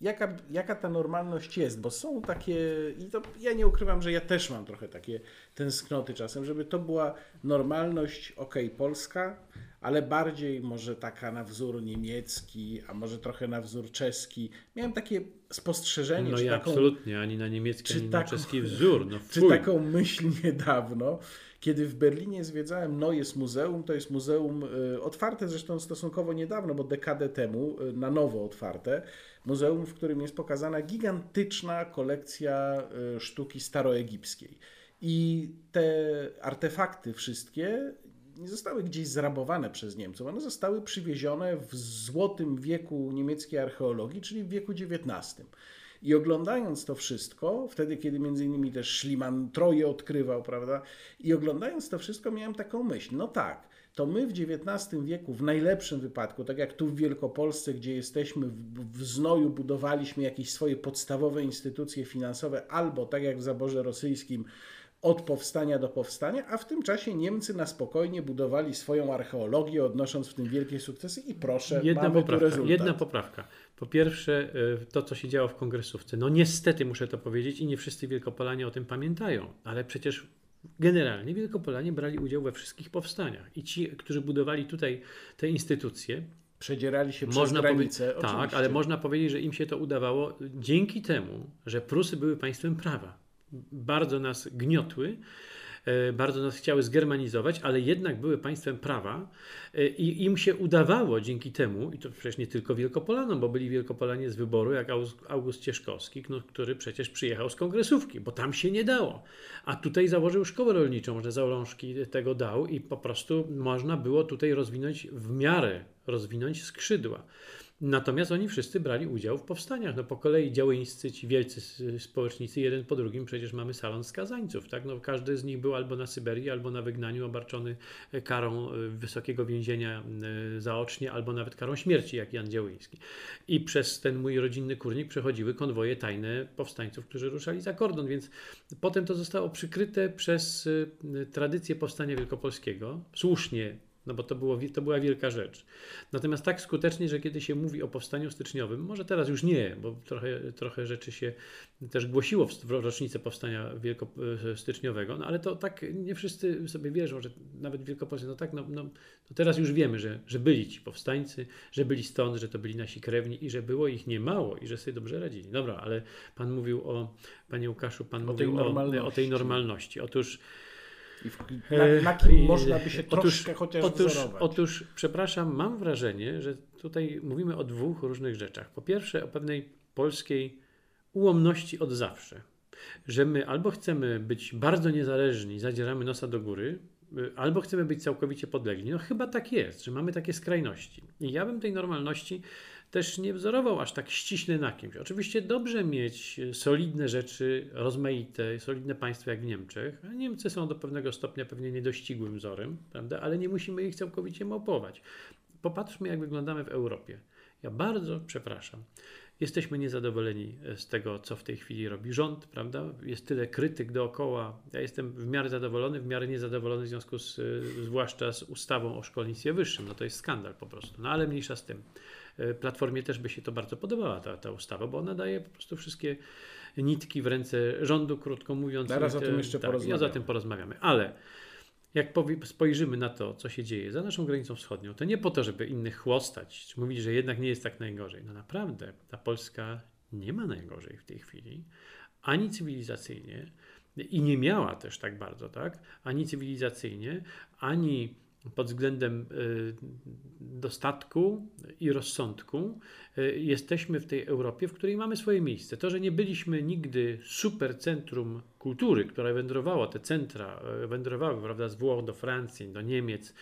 jaka, jaka ta normalność jest, bo są takie, i to ja nie ukrywam, że ja też mam trochę takie tęsknoty czasem, żeby to była normalność, ok, polska, ale bardziej może taka na wzór niemiecki, a może trochę na wzór czeski. Miałem takie spostrzeżenie. No czy i taką, absolutnie, ani na niemiecki, ani taką, na czeski wzór. No czy taką myśl niedawno, kiedy w Berlinie zwiedzałem Neues Muzeum, to jest muzeum y, otwarte zresztą stosunkowo niedawno, bo dekadę temu, y, na nowo otwarte, muzeum, w którym jest pokazana gigantyczna kolekcja y, sztuki staroegipskiej. I te artefakty wszystkie nie zostały gdzieś zrabowane przez Niemców, one zostały przywiezione w złotym wieku niemieckiej archeologii, czyli w wieku XIX. I oglądając to wszystko, wtedy kiedy między innymi też Schliemann Troje odkrywał, prawda? I oglądając to wszystko miałem taką myśl, no tak, to my w XIX wieku w najlepszym wypadku, tak jak tu w Wielkopolsce, gdzie jesteśmy w, w znoju, budowaliśmy jakieś swoje podstawowe instytucje finansowe, albo tak jak w zaborze rosyjskim, od powstania do powstania, a w tym czasie Niemcy na spokojnie budowali swoją archeologię, odnosząc w tym wielkie sukcesy i proszę, jedna mamy poprawka, tu rezultat. Jedna poprawka. Po pierwsze, y, to, co się działo w kongresówce. No niestety muszę to powiedzieć i nie wszyscy Wielkopolanie o tym pamiętają, ale przecież generalnie Wielkopolanie brali udział we wszystkich powstaniach. I ci, którzy budowali tutaj te instytucje, Przedzierali się przez można granice. Tak, ale można powiedzieć, że im się to udawało dzięki temu, że Prusy były państwem prawa bardzo nas gniotły, e, bardzo nas chciały zgermanizować, ale jednak były państwem prawa e, i im się udawało dzięki temu, i to przecież nie tylko Wielkopolanom, bo byli Wielkopolanie z wyboru, jak August Cieszkowski, no, który przecież przyjechał z kongresówki, bo tam się nie dało. A tutaj założył szkołę rolniczą, że zalążki tego dał i po prostu można było tutaj rozwinąć w miarę, rozwinąć skrzydła. Natomiast oni wszyscy brali udział w powstaniach. No po kolei działyńscy, ci wielcy społecznicy, jeden po drugim przecież mamy salon skazańców. Tak? No każdy z nich był albo na Syberii, albo na wygnaniu obarczony e, karą e, wysokiego więzienia e, zaocznie, albo nawet karą śmierci, jak Jan Działyński. I przez ten mój rodzinny kurnik przechodziły konwoje tajne powstańców, którzy ruszali za kordon, więc potem to zostało przykryte przez tradycję powstania wielkopolskiego. Słusznie no bo to, było, to była wielka rzecz. Natomiast tak skutecznie, że kiedy się mówi o powstaniu styczniowym, może teraz już nie, bo trochę, trochę rzeczy się też głosiło w rocznicę powstania wielkostyczniowego, no ale to tak nie wszyscy sobie wierzą, że nawet Wielkopolsce, no tak, no, no, no teraz już wiemy, że, że byli ci powstańcy, że byli stąd, że to byli nasi krewni i że było ich niemało i że sobie dobrze radzili. Dobra, ale pan mówił o, panie Łukaszu, pan o mówił tej o, o tej normalności. Otóż na, na, kim można by się troszkę otóż, chociaż otóż, wzorować? Otóż, przepraszam, mam wrażenie, że tutaj mówimy o dwóch różnych rzeczach. Po pierwsze, o pewnej polskiej ułomności od zawsze. Że my albo chcemy być bardzo niezależni, zadzieramy nosa do góry, y, albo chcemy być całkowicie podlegli. No chyba tak jest, że mamy takie skrajności. I ja bym tej normalności też nie wzorował aż tak ściśle na kimś. Oczywiście dobrze mieć solidne rzeczy, rozmaite, solidne państwa jak w Niemczech. Niemcy są do pewnego stopnia pewnie niedościgłym wzorem, prawda? ale nie musimy ich całkowicie małpować. Popatrzmy, jak wyglądamy w Europie. Ja bardzo przepraszam. Jesteśmy niezadowoleni z tego, co w tej chwili robi rząd, prawda? Jest tyle krytyk dookoła. Ja jestem w miarę zadowolony, w miarę niezadowolony w związku z, zwłaszcza z ustawą o szkolnictwie wyższym. No to jest skandal po prostu. No ale mniejsza z tym. Platformie też by się to bardzo podobała, ta, ta ustawa, bo ona daje po prostu wszystkie nitki w ręce rządu, krótko mówiąc. Zaraz o tym jeszcze tak, porozmawiamy. Ja za tym porozmawiamy. Ale jak spojrzymy na to, co się dzieje za naszą granicą wschodnią, to nie po to, żeby innych chłostać, czy mówić, że jednak nie jest tak najgorzej. No naprawdę, ta Polska nie ma najgorzej w tej chwili, ani cywilizacyjnie, i nie miała też tak bardzo, tak? Ani cywilizacyjnie, ani pod względem y, dostatku i rozsądku y, jesteśmy w tej Europie, w której mamy swoje miejsce. To, że nie byliśmy nigdy super centrum kultury, które wędrowało, te centra y, wędrowały prawda, z Włoch do Francji, do Niemiec,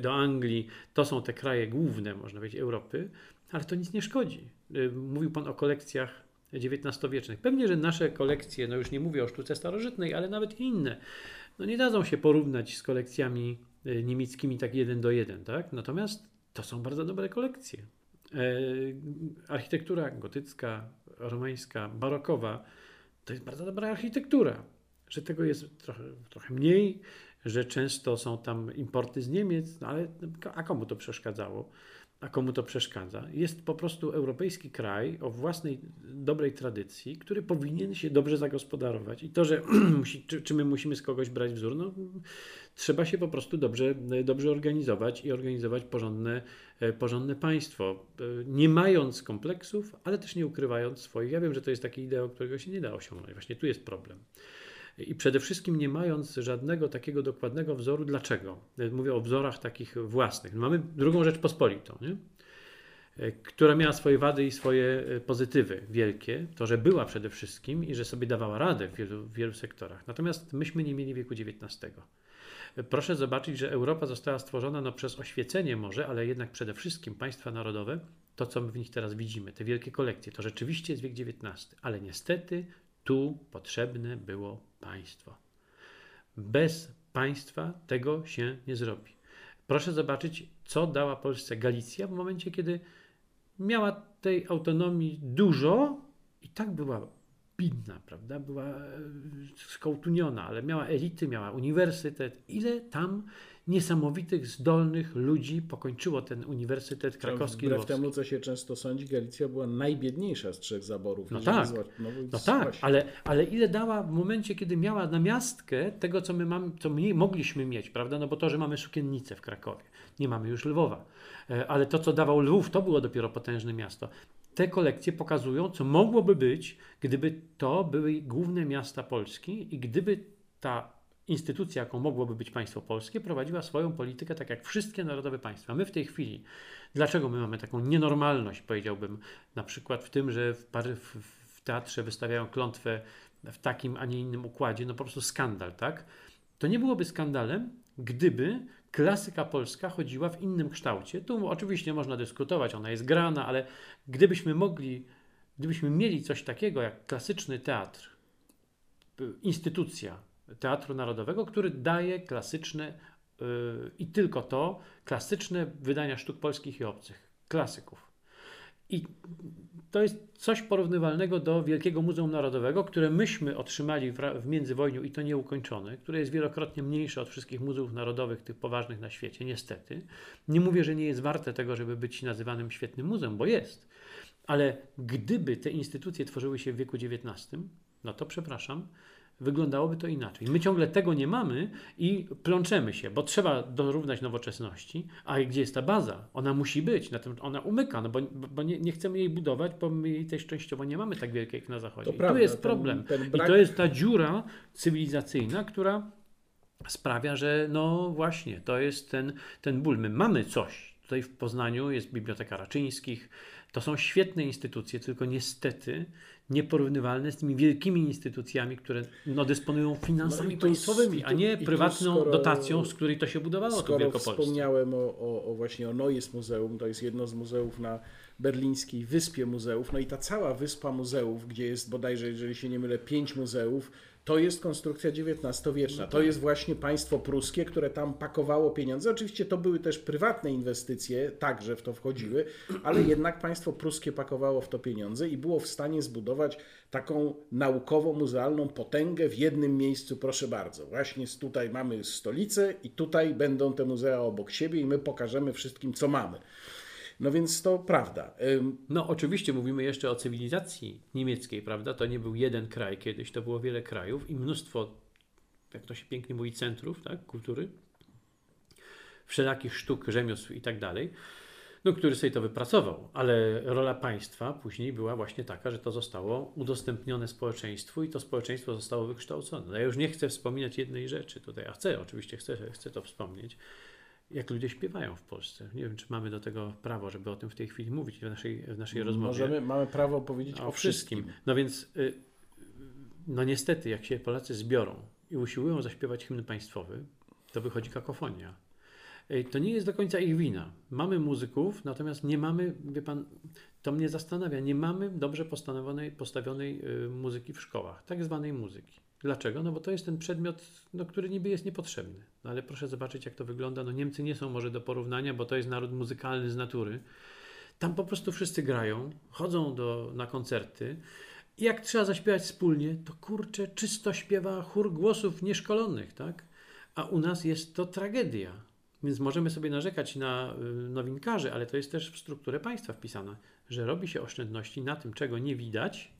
do Anglii, to są te kraje główne, można powiedzieć, Europy, ale to nic nie szkodzi. Mówił Pan o kolekcjach XIX-wiecznych. Pewnie, że nasze kolekcje, no już nie mówię o sztuce starożytnej, ale nawet inne, no nie dadzą się porównać z kolekcjami niemieckimi tak jeden do jeden, tak? Natomiast to są bardzo dobre kolekcje. E, architektura gotycka, romańska, barokowa to jest bardzo dobra architektura. Że tego jest trochę, trochę mniej, że często są tam importy z Niemiec, no ale a komu to przeszkadzało? A komu to przeszkadza. Jest po prostu europejski kraj o własnej dobrej tradycji, który powinien się dobrze zagospodarować. I to, że musi, czy, czy, my musimy z kogoś brać wzór, no, trzeba się po prostu dobrze, dobrze organizować i organizować porządne, e, porządne państwo. E, nie mając kompleksów, ale też nie ukrywając swoich. Ja wiem, że to jest taki idea, którego się nie da osiągnąć. Właśnie tu jest problem. I przede wszystkim nie mając żadnego takiego dokładnego wzoru, dlaczego? Mówię o wzorach takich własnych. Mamy drugą rzecz pospolitą, nie? która miała swoje wady i swoje e, pozytywy wielkie. To, że była przede wszystkim i że sobie dawała radę w wielu, w wielu sektorach. Natomiast myśmy nie mieli wieku XIX. Proszę zobaczyć, że Europa została stworzona no, przez oświecenie może, ale jednak przede wszystkim państwa narodowe, to co my w nich teraz widzimy, te wielkie kolekcje, to rzeczywiście jest wiek XIX, ale niestety tu potrzebne było państwo. Bez państwa tego się nie zrobi. Proszę zobaczyć, co dała Polsce Galicja w momencie, kiedy miała tej autonomii dużo i tak była bidna, prawda? Była e, skołtuniona, ale miała elity, miała uniwersytet. Ile tam niesamowitych, zdolnych ludzi pokończyło ten Uniwersytet Krakowski. Wbrew temu, co się często sądzi, Galicja była najbiedniejsza z trzech zaborów. No tak, no, no tak ale, ale ile dała w momencie, kiedy miała namiastkę tego, co my, mamy, co my mogliśmy mieć, prawda? No bo to, że mamy sukiennicę w Krakowie, nie mamy już Lwowa, e, ale to, co dawał Lwów, to było dopiero potężne miasto. Te kolekcje pokazują, co mogłoby być, gdyby to były główne miasta Polski i gdyby ta instytucja, jaką mogłoby być państwo polskie, prowadziła swoją politykę tak jak wszystkie narodowe państwa. My w tej chwili, dlaczego my mamy taką nienormalność, powiedziałbym, na przykład w tym, że w, w, w teatrze wystawiają klątwę w takim, a nie innym układzie, no po prostu skandal, tak? To nie byłoby skandalem, gdyby klasyka polska chodziła w innym kształcie. Tu oczywiście można dyskutować, ona jest grana, ale gdybyśmy mogli, gdybyśmy mieli coś takiego jak klasyczny teatr, instytucja, Teatru Narodowego, który daje klasyczne yy, i tylko to, klasyczne wydania sztuk polskich i obcych, klasyków. I to jest coś porównywalnego do Wielkiego Muzeum Narodowego, które myśmy otrzymali w, międzywojniu i to nieukończone, które jest wielokrotnie mniejsze od wszystkich muzeów narodowych, tych poważnych na świecie, niestety. Nie mówię, że nie jest warte tego, żeby być nazywanym świetnym muzeum, bo jest. Ale gdyby te instytucje tworzyły się w wieku XIX, no to przepraszam, wyglądałoby to inaczej. My ciągle tego nie mamy i plączemy się, bo trzeba dorównać nowoczesności, a gdzie jest ta baza? Ona musi być, ona umyka, no bo, bo nie, nie, chcemy jej budować, bo my jej też częściowo nie mamy tak wielkiej jak na zachodzie. To I prawda, tu jest problem. Ten, ten brak... I to jest ta dziura cywilizacyjna, która sprawia, że no właśnie, to jest ten, ten ból. My mamy coś. Tutaj w Poznaniu jest Biblioteka Raczyńskich. To są świetne instytucje, tylko niestety nieporównywalne z tymi wielkimi instytucjami, które no, dysponują finansami no państwowymi, a nie prywatną skoro, dotacją, z której to się budowało. Skoro wspomniałem o, o, o, właśnie o Nois Muzeum, to jest jedno z muzeów na berlińskiej wyspie muzeów. No i ta cała wyspa muzeów, gdzie jest bodajże, jeżeli się nie mylę, pięć muzeów, to jest konstrukcja XIX-wieczna. To jest właśnie państwo pruskie, które tam pakowało pieniądze. Oczywiście to były też prywatne inwestycje, także w to wchodziły, ale jednak państwo pruskie pakowało w to pieniądze i było w stanie zbudować taką naukowo-muzealną potęgę w jednym miejscu, proszę bardzo. Właśnie tutaj mamy stolicę i tutaj będą te muzea obok siebie i my pokażemy wszystkim, co mamy. No więc to prawda. No oczywiście mówimy jeszcze o cywilizacji niemieckiej, prawda? To nie był jeden kraj kiedyś, to było wiele krajów i mnóstwo, jak to się pięknie mówi, centrów tak? kultury, wszelakich sztuk, rzemiosł i tak dalej, no, który sobie to wypracował, ale rola państwa później była właśnie taka, że to zostało udostępnione społeczeństwu i to społeczeństwo zostało wykształcone. No, ja już nie chcę wspominać jednej rzeczy tutaj, a chcę, oczywiście chcę, chcę to wspomnieć, jak ludzie śpiewają w Polsce. Nie wiem, czy mamy do tego prawo, żeby o tym w tej chwili mówić w naszej, w naszej rozmowie. Możemy, mamy prawo powiedzieć o, o wszystkim. wszystkim. No więc, y, no niestety, jak się Polacy zbiorą i usiłują zaśpiewać hymn państwowy, to wychodzi kakofonia. Y, to nie jest do końca ich wina. Mamy muzyków, natomiast nie mamy, wie pan, to mnie zastanawia, nie mamy dobrze postawionej, postawionej y, muzyki w szkołach, tak zwanej muzyki. Dlaczego? No bo to jest ten przedmiot, no, który niby jest niepotrzebny. No, ale proszę zobaczyć, jak to wygląda. No Niemcy nie są może do porównania, bo to jest naród muzykalny z natury. Tam po prostu wszyscy grają, chodzą do, na koncerty i jak trzeba zaśpiewać wspólnie, to kurczę, czysto śpiewa chór głosów nieszkolonych, tak? A u nas jest to tragedia. Więc możemy sobie narzekać na y, nowinkarzy, ale to jest też w strukturę państwa wpisane, że robi się oszczędności na tym, czego nie widać,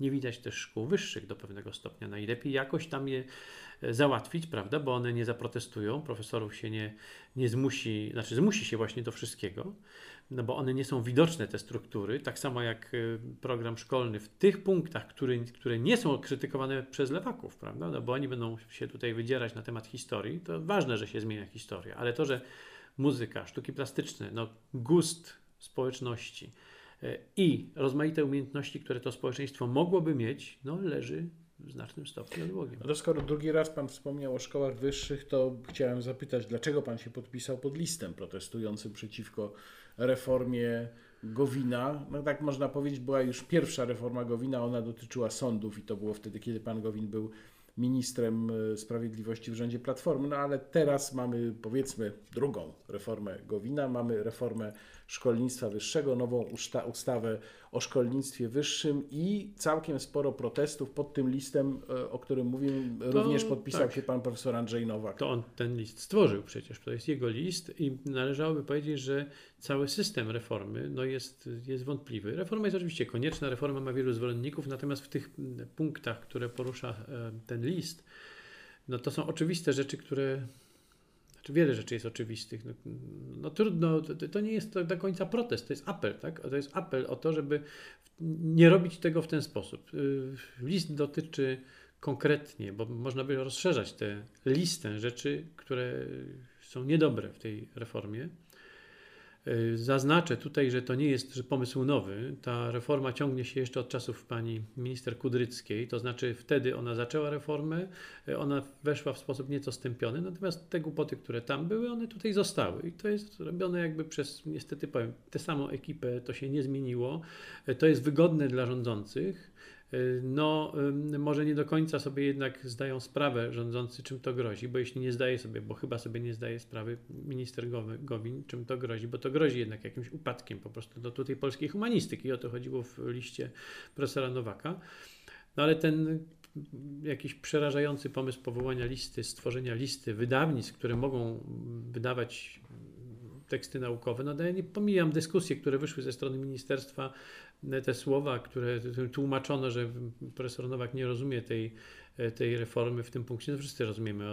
nie widać też szkół wyższych do pewnego stopnia. Najlepiej jakoś tam je e, załatwić, prawda, bo one nie zaprotestują, profesorów się nie, nie zmusi, znaczy zmusi się właśnie do wszystkiego, no bo one nie są widoczne, te struktury, tak samo jak e, program szkolny w tych punktach, które, które nie są krytykowane przez lewaków, prawda, no bo oni będą się tutaj wydzierać na temat historii, to ważne, że się zmienia historia, ale to, że muzyka, sztuki plastyczne, no gust społeczności, i rozmaite umiejętności, które to społeczeństwo mogłoby mieć, no, leży w znacznym stopniu nad Bogiem. No skoro drugi raz Pan wspomniał o szkołach wyższych, to chciałem zapytać, dlaczego Pan się podpisał pod listem protestującym przeciwko reformie Gowina. No tak można powiedzieć, była już pierwsza reforma Gowina, ona dotyczyła sądów i to było wtedy, kiedy Pan Gowin był ministrem e, sprawiedliwości w rządzie Platformy, no ale teraz mamy powiedzmy drugą reformę Gowina, mamy reformę szkolnictwa wyższego, nową usta ustawę o szkolnictwie wyższym i całkiem sporo protestów pod tym listem, e, o którym mówiłem, to, również podpisał tak. się pan profesor Andrzej Nowak. To on ten list stworzył przecież, to jest jego list i należałoby powiedzieć, że cały system reformy no jest, jest wątpliwy. Reforma jest oczywiście konieczna, reforma ma wielu zwolenników, natomiast w tych punktach, które porusza e, ten list, no to są oczywiste rzeczy, które wiele rzeczy jest oczywistych. No, no trudno, to, to, nie jest do końca protest, to jest apel, tak? To jest apel o to, żeby nie robić tego w ten sposób. Y, list dotyczy konkretnie, bo można by rozszerzać tę listę rzeczy, które są niedobre w tej reformie. Y, zaznaczę tutaj, że to nie jest pomysł nowy. Ta reforma ciągnie się jeszcze od czasów pani minister Kudryckiej, to znaczy wtedy ona zaczęła reformę, y, ona weszła w sposób nieco stępiony, natomiast te głupoty, które tam były, one tutaj zostały. I to jest robione jakby przez, niestety powiem, tę samą ekipę, to się nie zmieniło. Y, to jest wygodne dla rządzących. Y, no może nie do końca sobie jednak zdają sprawę rządzący, czym to grozi, bo jeśli nie zdaje sobie, bo chyba sobie nie zdaje sprawy minister Gowin, czym to grozi, bo to grozi jednak jakimś upadkiem po prostu do tutaj polskiej humanistyki. O to chodziło w liście profesora Nowaka. No ale ten jakiś przerażający pomysł powołania listy, stworzenia listy wydawnictw, które mogą wydawać teksty naukowe. No ja nie pomijam dyskusje, które wyszły ze strony ministerstwa te słowa, które tłumaczono, że profesor Nowak nie rozumie tej, tej reformy w tym punkcie, no wszyscy rozumiemy,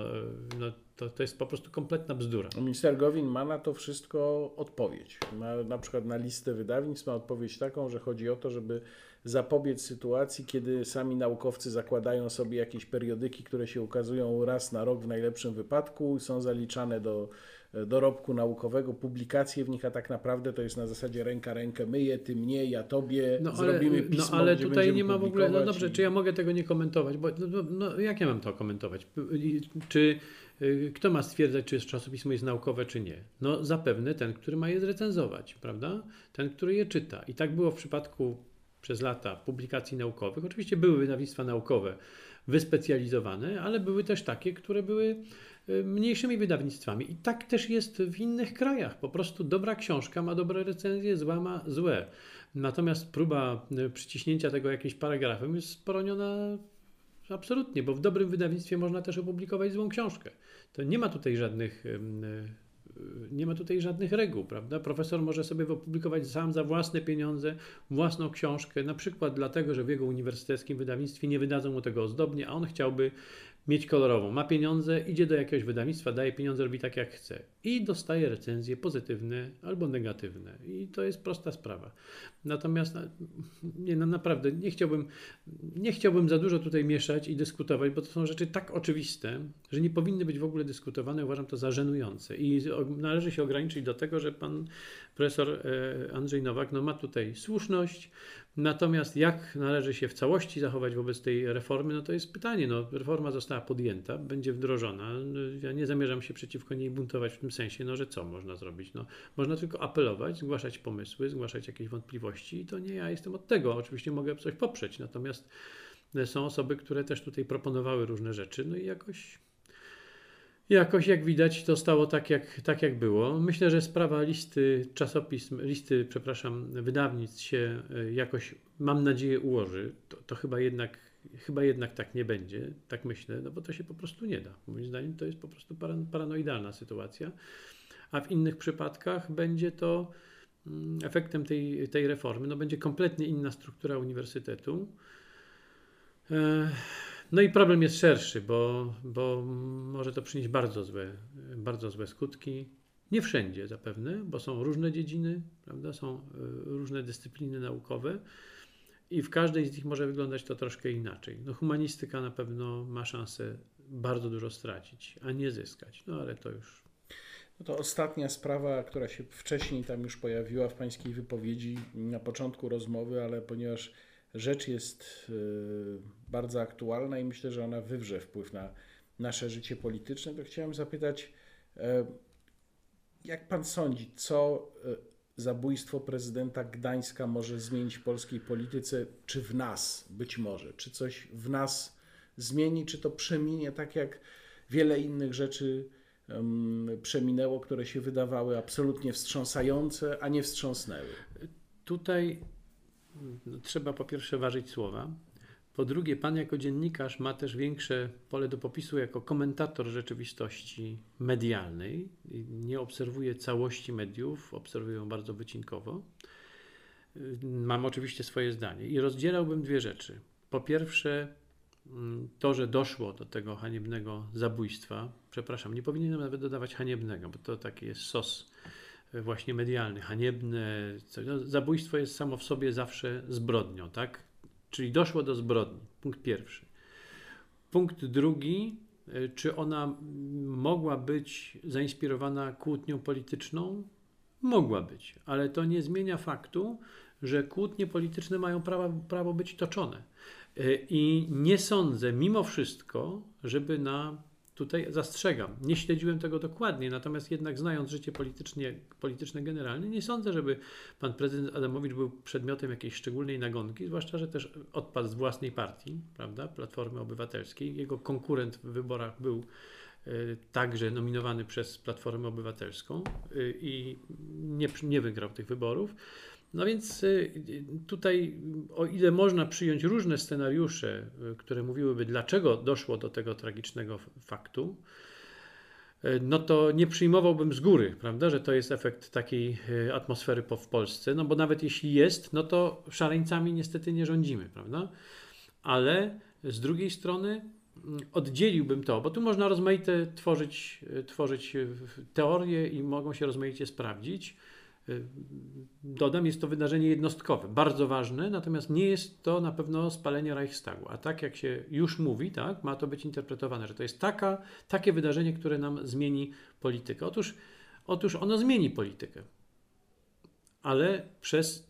no to, to jest po prostu kompletna bzdura. Minister Gowin ma na to wszystko odpowiedź. Ma na przykład na listę wydawnictw ma odpowiedź taką, że chodzi o to, żeby zapobiec sytuacji, kiedy sami naukowcy zakładają sobie jakieś periodyki, które się ukazują raz na rok w najlepszym wypadku, są zaliczane do dorobku naukowego, publikacje w nich, a tak naprawdę to jest na zasadzie ręka rękę myje, ty mnie, ja tobie, no, zrobimy ale, pismo, No ale tutaj nie ma w ogóle, no dobrze, i- czy ja mogę tego nie komentować, bo no, no, jak ja mam to komentować? Czy y, kto ma stwierdzać, czy czasopismo jest naukowe, czy nie? No zapewne ten, który ma je zrecenzować, prawda? Ten, który je czyta. I tak było w przypadku przez lata publikacji naukowych. Oczywiście były wydawnictwa naukowe wyspecjalizowane, ale były też takie, które były y, mniejszymi wydawnictwami. I tak też jest w innych krajach. Po prostu dobra książka ma dobre recenzje, zła ma złe. Natomiast próba y, przyciśnięcia tego jakimś paragrafem jest poroniona absolutnie, bo w dobrym wydawnictwie można też opublikować złą książkę. To nie ma tutaj żadnych. Nie ma tutaj żadnych reguł, prawda? Profesor może sobie opublikować sam za własne pieniądze własną książkę, na przykład dlatego, że w jego uniwersyteckim wydawnictwie nie wydadzą mu tego ozdobnie, a on chciałby mieć kolorową. Ma pieniądze, idzie do jakiegoś wydawnictwa, daje pieniądze, robi tak jak chce i dostaje recenzje pozytywne albo negatywne. I to jest prosta sprawa. Natomiast nie, no naprawdę nie chciałbym, nie chciałbym za dużo tutaj mieszać i dyskutować, bo to są rzeczy tak oczywiste, że nie powinny być w ogóle dyskutowane. Uważam to za żenujące i należy się ograniczyć do tego, że pan profesor e, Andrzej Nowak no, ma tutaj słuszność, Natomiast jak należy się w całości zachować wobec tej reformy, no to jest pytanie. No, reforma została podjęta, będzie wdrożona. No, Ja nie zamierzam się przeciwko niej buntować w tym sensie, no, że co można zrobić? No, można tylko apelować, zgłaszać pomysły, zgłaszać jakieś wątpliwości i to nie ja jestem od tego. Oczywiście mogę coś poprzeć, natomiast są osoby, które też tutaj proponowały różne rzeczy, no i jakoś Jakoś jak widać to stało tak jak, tak jak było. Myślę, że sprawa listy czasopism, listy, przepraszam, wydawnictw się y, jakoś, mam nadzieję, ułoży. To, to chyba, jednak, chyba jednak tak nie będzie, tak myślę, no bo to się po prostu nie da. Moim zdaniem to jest po prostu paran- paranoidalna sytuacja. A w innych przypadkach będzie to mm, efektem tej, tej reformy, no będzie kompletnie inna struktura uniwersytetu. E, no i problem jest szerszy, bo, bo może to przynieść bardzo złe, bardzo złe skutki. Nie wszędzie zapewne, bo są różne dziedziny, prawda? są y, różne dyscypliny naukowe i w każdej z nich może wyglądać to troszkę inaczej. No, humanistyka na pewno ma szansę bardzo dużo stracić, a nie zyskać. No ale to już No to ostatnia sprawa, która się wcześniej tam już pojawiła w Pańskiej wypowiedzi na początku rozmowy, ale ponieważ rzecz jest y, bardzo aktualna i myślę, że ona wywrze wpływ na nasze życie polityczne, to chciałem zapytać, e, jak Pan sądzi, co e, zabójstwo prezydenta Gdańska może zmienić w polskiej polityce, czy w nas być może, czy coś w nas zmieni, czy to przeminie tak jak wiele innych rzeczy em, przeminęło, które się wydawały absolutnie wstrząsające, a nie wstrząsnęły. Tutaj trzeba po pierwsze ważyć słowa. Po drugie, pan jako dziennikarz ma też większe pole do popisu jako komentator rzeczywistości medialnej. Nie obserwuje całości mediów, obserwuję ją bardzo wycinkowo. Mam oczywiście swoje zdanie i rozdzielałbym dwie rzeczy. Po pierwsze, mm, to, że doszło do tego haniebnego zabójstwa, przepraszam, nie powinienem nawet dodawać haniebnego, bo to taki jest sos właśnie medialny, haniebne. No, zabójstwo jest samo w sobie zawsze zbrodnią, tak? Czyli doszło do zbrodni. Punkt pierwszy. Punkt drugi, e, czy ona mogła być zainspirowana kłótnią polityczną? Mogła być, ale to nie zmienia faktu, że kłótnie polityczne mają prawo, prawo być toczone. E, I nie sądzę, mimo wszystko, żeby na. Tutaj zastrzegam, nie śledziłem tego dokładnie, natomiast jednak znając życie politycznie, polityczne generalnie, nie sądzę, żeby pan prezydent Adamowicz był przedmiotem jakiejś szczególnej nagonki, zwłaszcza, że też odpadł z własnej partii, prawda, Platformy Obywatelskiej. Jego konkurent w wyborach był e, także nominowany przez Platformę Obywatelską e, i nie, nie wygrał tych wyborów. No więc y, tutaj, o ile można przyjąć różne scenariusze, y, które mówiłyby, dlaczego doszło do tego tragicznego faktu, y, no to nie przyjmowałbym z góry, prawda, że to jest efekt takiej atmosfery po, w Polsce, no bo nawet jeśli jest, no to szaleńcami niestety nie rządzimy, prawda? Ale z drugiej strony mm, oddzieliłbym to, bo tu można rozmaite tworzyć, tworzyć teorie i mogą się rozmaicie sprawdzić Dodam, jest to wydarzenie jednostkowe, bardzo ważne, natomiast nie jest to na pewno spalenie Reichstagu. A tak jak się już mówi, tak, ma to być interpretowane, że to jest taka, takie wydarzenie, które nam zmieni politykę. Otóż, otóż ono zmieni politykę, ale przez,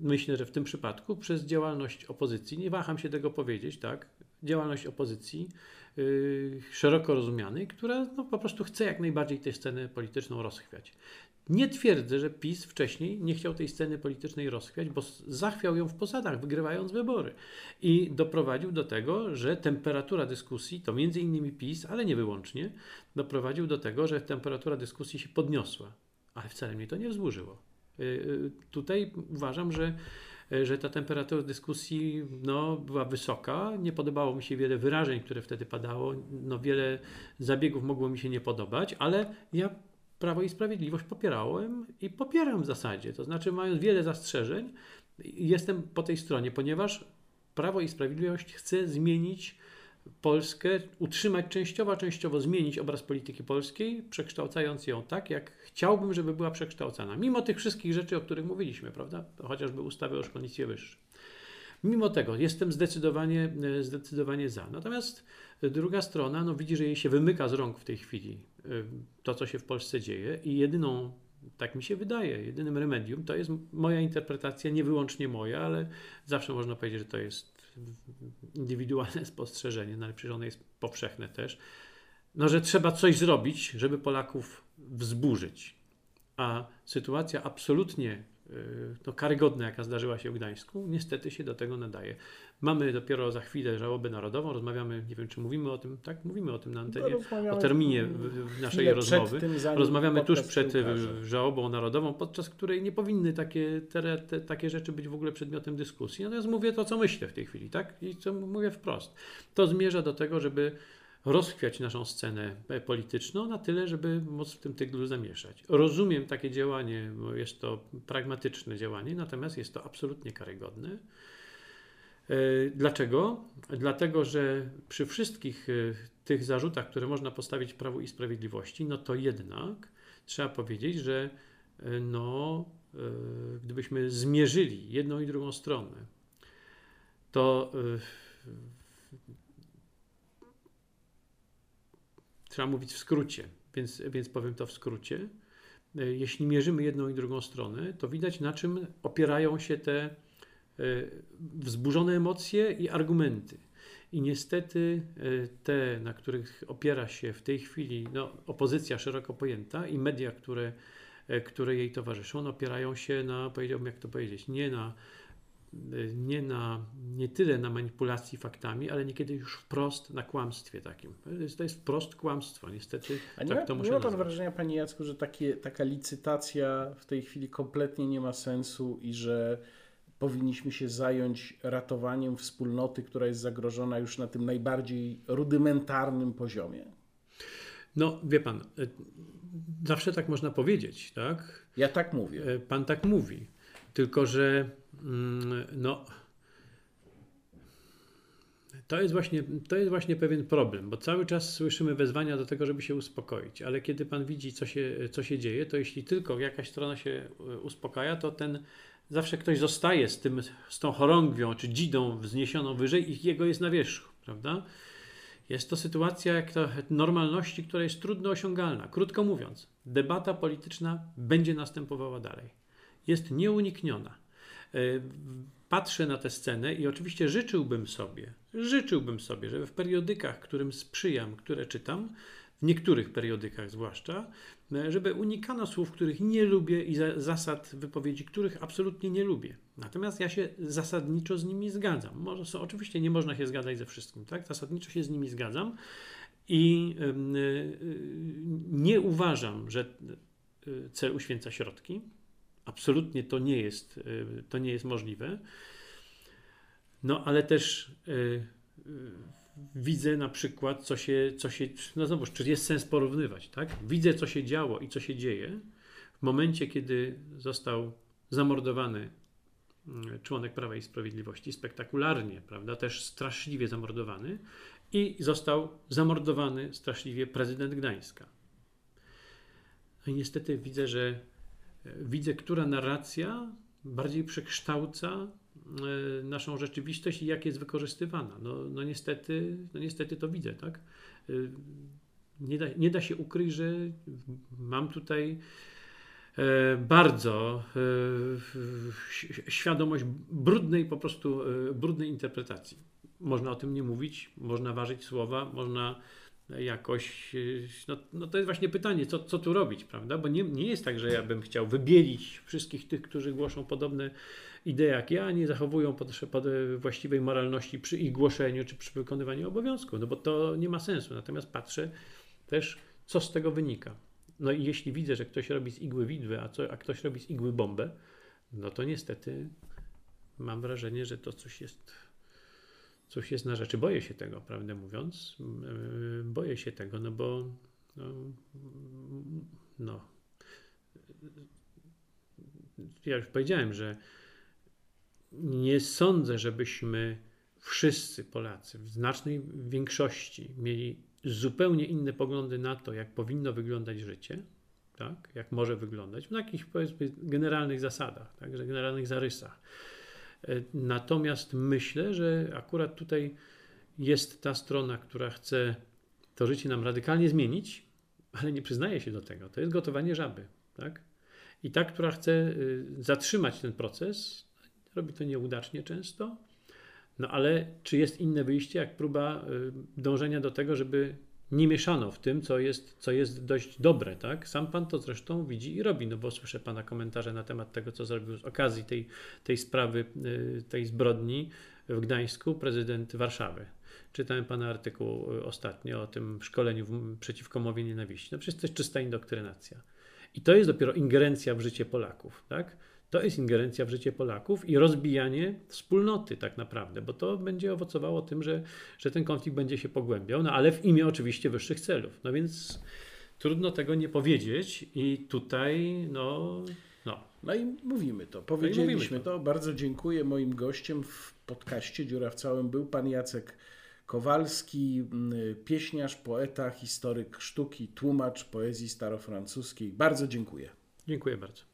myślę, że w tym przypadku, przez działalność opozycji, nie waham się tego powiedzieć, tak, działalność opozycji yy, szeroko rozumianej, która no, po prostu chce jak najbardziej tę scenę polityczną rozchwiać. Nie twierdzę, że PiS wcześniej nie chciał tej sceny politycznej rozchwiać, bo zachwiał ją w posadach, wygrywając wybory. I doprowadził do tego, że temperatura dyskusji, to między innymi PiS, ale nie wyłącznie, doprowadził do tego, że temperatura dyskusji się podniosła. Ale wcale mnie to nie wzburzyło. Y, y, tutaj uważam, że że ta temperatura dyskusji no, była wysoka. Nie podobało mi się wiele wyrażeń, które wtedy padało. No, wiele zabiegów mogło mi się nie podobać, ale ja Prawo i Sprawiedliwość popierałem i popieram w zasadzie. To znaczy, mając wiele zastrzeżeń, jestem po tej stronie, ponieważ Prawo i Sprawiedliwość chce zmienić Polskę, utrzymać częściowo, częściowo zmienić obraz polityki polskiej, przekształcając ją tak, jak chciałbym, żeby była przekształcana. Mimo tych wszystkich rzeczy, o których mówiliśmy, prawda? Chociażby ustawy o szkolnictwie wyższym. Mimo tego jestem zdecydowanie, zdecydowanie za. Natomiast druga strona no, widzi, że jej się wymyka z rąk w tej chwili to, co się w Polsce dzieje i jedyną, tak mi się wydaje, jedynym remedium to jest moja interpretacja, nie wyłącznie moja, ale zawsze można powiedzieć, że to jest indywidualne spostrzeżenie, no ale przecież ono jest powszechne też, no, że trzeba coś zrobić, żeby Polaków wzburzyć. A sytuacja absolutnie no, karygodna, jaka zdarzyła się w Gdańsku, niestety się do tego nadaje. Mamy dopiero za chwilę żałobę narodową, rozmawiamy, nie wiem czy mówimy o tym, tak? Mówimy o tym na antenie, no, o terminie w, naszej rozmowy. Tym, rozmawiamy tuż przed żałobą narodową, podczas której nie powinny takie, te, te, takie rzeczy być w ogóle przedmiotem dyskusji. Natomiast mówię to, co myślę w tej chwili, tak? I co mówię wprost. To zmierza do tego, żeby rozchwiać naszą scenę polityczną na tyle, żeby móc w tym tyglu zamieszać. Rozumiem takie działanie, bo jest to pragmatyczne działanie, natomiast jest to absolutnie karygodne. E, dlaczego? Dlatego, że przy wszystkich e, tych zarzutach, które można postawić Prawu i Sprawiedliwości, no to jednak trzeba powiedzieć, że e, no, gdybyśmy zmierzyli jedną i drugą stronę, to trzeba mówić w skrócie, więc, więc powiem to w skrócie. Jeśli mierzymy jedną i drugą stronę, to widać na czym opierają się te E, wzburzone emocje i argumenty. I niestety e, te, na których opiera się w tej chwili no, opozycja szeroko pojęta i media, które, e, które jej towarzyszą, opierają się na, powiedziałbym, jak to powiedzieć, nie na nie, na, nie tyle na manipulacji faktami, ale niekiedy już wprost na kłamstwie takim. To jest, wprost kłamstwo, niestety. A nie, tak to ma, nie ma pan wrażenia, Panie Jacku, że takie, taka licytacja w tej chwili kompletnie nie ma sensu i że powinniśmy się zająć ratowaniem wspólnoty, która jest zagrożona już na tym najbardziej rudymentarnym poziomie? No, wie pan, e, zawsze tak można powiedzieć, tak? Ja tak mówię. E, pan tak mówi. Tylko, że mm, no. To jest, właśnie, to jest właśnie pewien problem, bo cały czas słyszymy wezwania do tego, żeby się uspokoić, ale kiedy pan widzi, co się, co się dzieje, to jeśli tylko jakaś strona się e, uspokaja, to ten zawsze ktoś zostaje z, tym, z tą chorągwią czy dzidą wzniesioną wyżej i jego jest na wierzchu, prawda? Jest to sytuacja jak to normalności, która jest trudno osiągalna. Krótko mówiąc, debata polityczna będzie następowała dalej. Jest nieunikniona. E, patrzę na tę scenę i oczywiście życzyłbym sobie, życzyłbym sobie, żeby w periodykach, którym sprzyjam, które czytam, w niektórych periodykach zwłaszcza, e, żeby unikano słów, których nie lubię i zasad wypowiedzi, których absolutnie nie lubię. Natomiast ja się zasadniczo z nimi zgadzam. Może, oczywiście nie można się zgadzać ze wszystkim, tak? Zasadniczo się z nimi zgadzam i yy, nie uważam, że cel uświęca środki. Absolutnie to nie jest, yy, to nie jest możliwe. No ale też yy, widzę na przykład, co się, co się, no znowu, czy jest sens porównywać, tak? Widzę, co się działo i co się dzieje w momencie, kiedy został zamordowany mm, członek Prawa i Sprawiedliwości, spektakularnie, prawda, też straszliwie zamordowany i został zamordowany straszliwie prezydent Gdańska. No i niestety widzę, że widzę, która narracja bardziej przekształca e, naszą rzeczywistość i jak jest wykorzystywana. No, no, niestety, no niestety to widzę, tak? E, nie da, nie da się ukryć, że mam tutaj e, bardzo świadomość brudnej, po prostu brudnej interpretacji. Można o tym nie mówić, można ważyć słowa, można jakoś, no, no to jest właśnie pytanie, co, co tu robić, prawda? Bo nie, nie jest tak, że ja bym chciał wybielić wszystkich tych, którzy głoszą podobne idee jak ja, nie zachowują pod, pod właściwej moralności przy ich głoszeniu czy przy wykonywaniu obowiązku, no bo to nie ma sensu. Natomiast patrzę też, co z tego wynika. No i jeśli widzę, że ktoś robi z igły widły, a, co, a ktoś robi z igły bombę, no to niestety mam wrażenie, że to coś jest coś jest na rzeczy. Boję się tego, prawdę mówiąc. Yy, boję się tego, no bo no, no. Ja już powiedziałem, że nie sądzę, żebyśmy wszyscy Polacy w znacznej większości mieli zupełnie inne poglądy na to, jak powinno wyglądać życie, tak? jak może wyglądać, na jakichś powiedzmy generalnych zasadach, tak? generalnych zarysach. E, natomiast myślę, że akurat tutaj jest ta strona, która chce to życie nam radykalnie zmienić, ale nie przyznaje się do tego. To jest gotowanie żaby. Tak? I ta, która chce y, zatrzymać ten proces, robi to nieudacznie często, no ale czy jest inne wyjście, jak próba y, dążenia do tego, żeby nie mieszano w tym, co jest, co jest dość dobre, tak? Sam pan to zresztą widzi i robi, no bo słyszę pana komentarze na temat tego, co zrobił z okazji tej, tej sprawy, y, tej zbrodni w Gdańsku prezydent Warszawy. Czytałem pana artykuł y, ostatnio o tym szkoleniu przeciwko mowie nienawiści. No przecież to jest czysta indoktrynacja. I to jest dopiero ingerencja w życie Polaków, tak? To jest ingerencja w życie Polaków i rozbijanie wspólnoty tak naprawdę, bo to będzie owocowało tym, że, że ten konflikt będzie się pogłębiał, no ale w imię oczywiście wyższych celów. No więc trudno tego nie powiedzieć i tutaj no... No, no i mówimy to. Powiedzieliśmy no mówimy to. to. Bardzo dziękuję. Moim gościem w podcaście Dziura w Całym był pan Jacek Kowalski, pieśniarz, poeta, historyk sztuki, tłumacz poezji starofrancuskiej. Bardzo dziękuję. Dziękuję bardzo.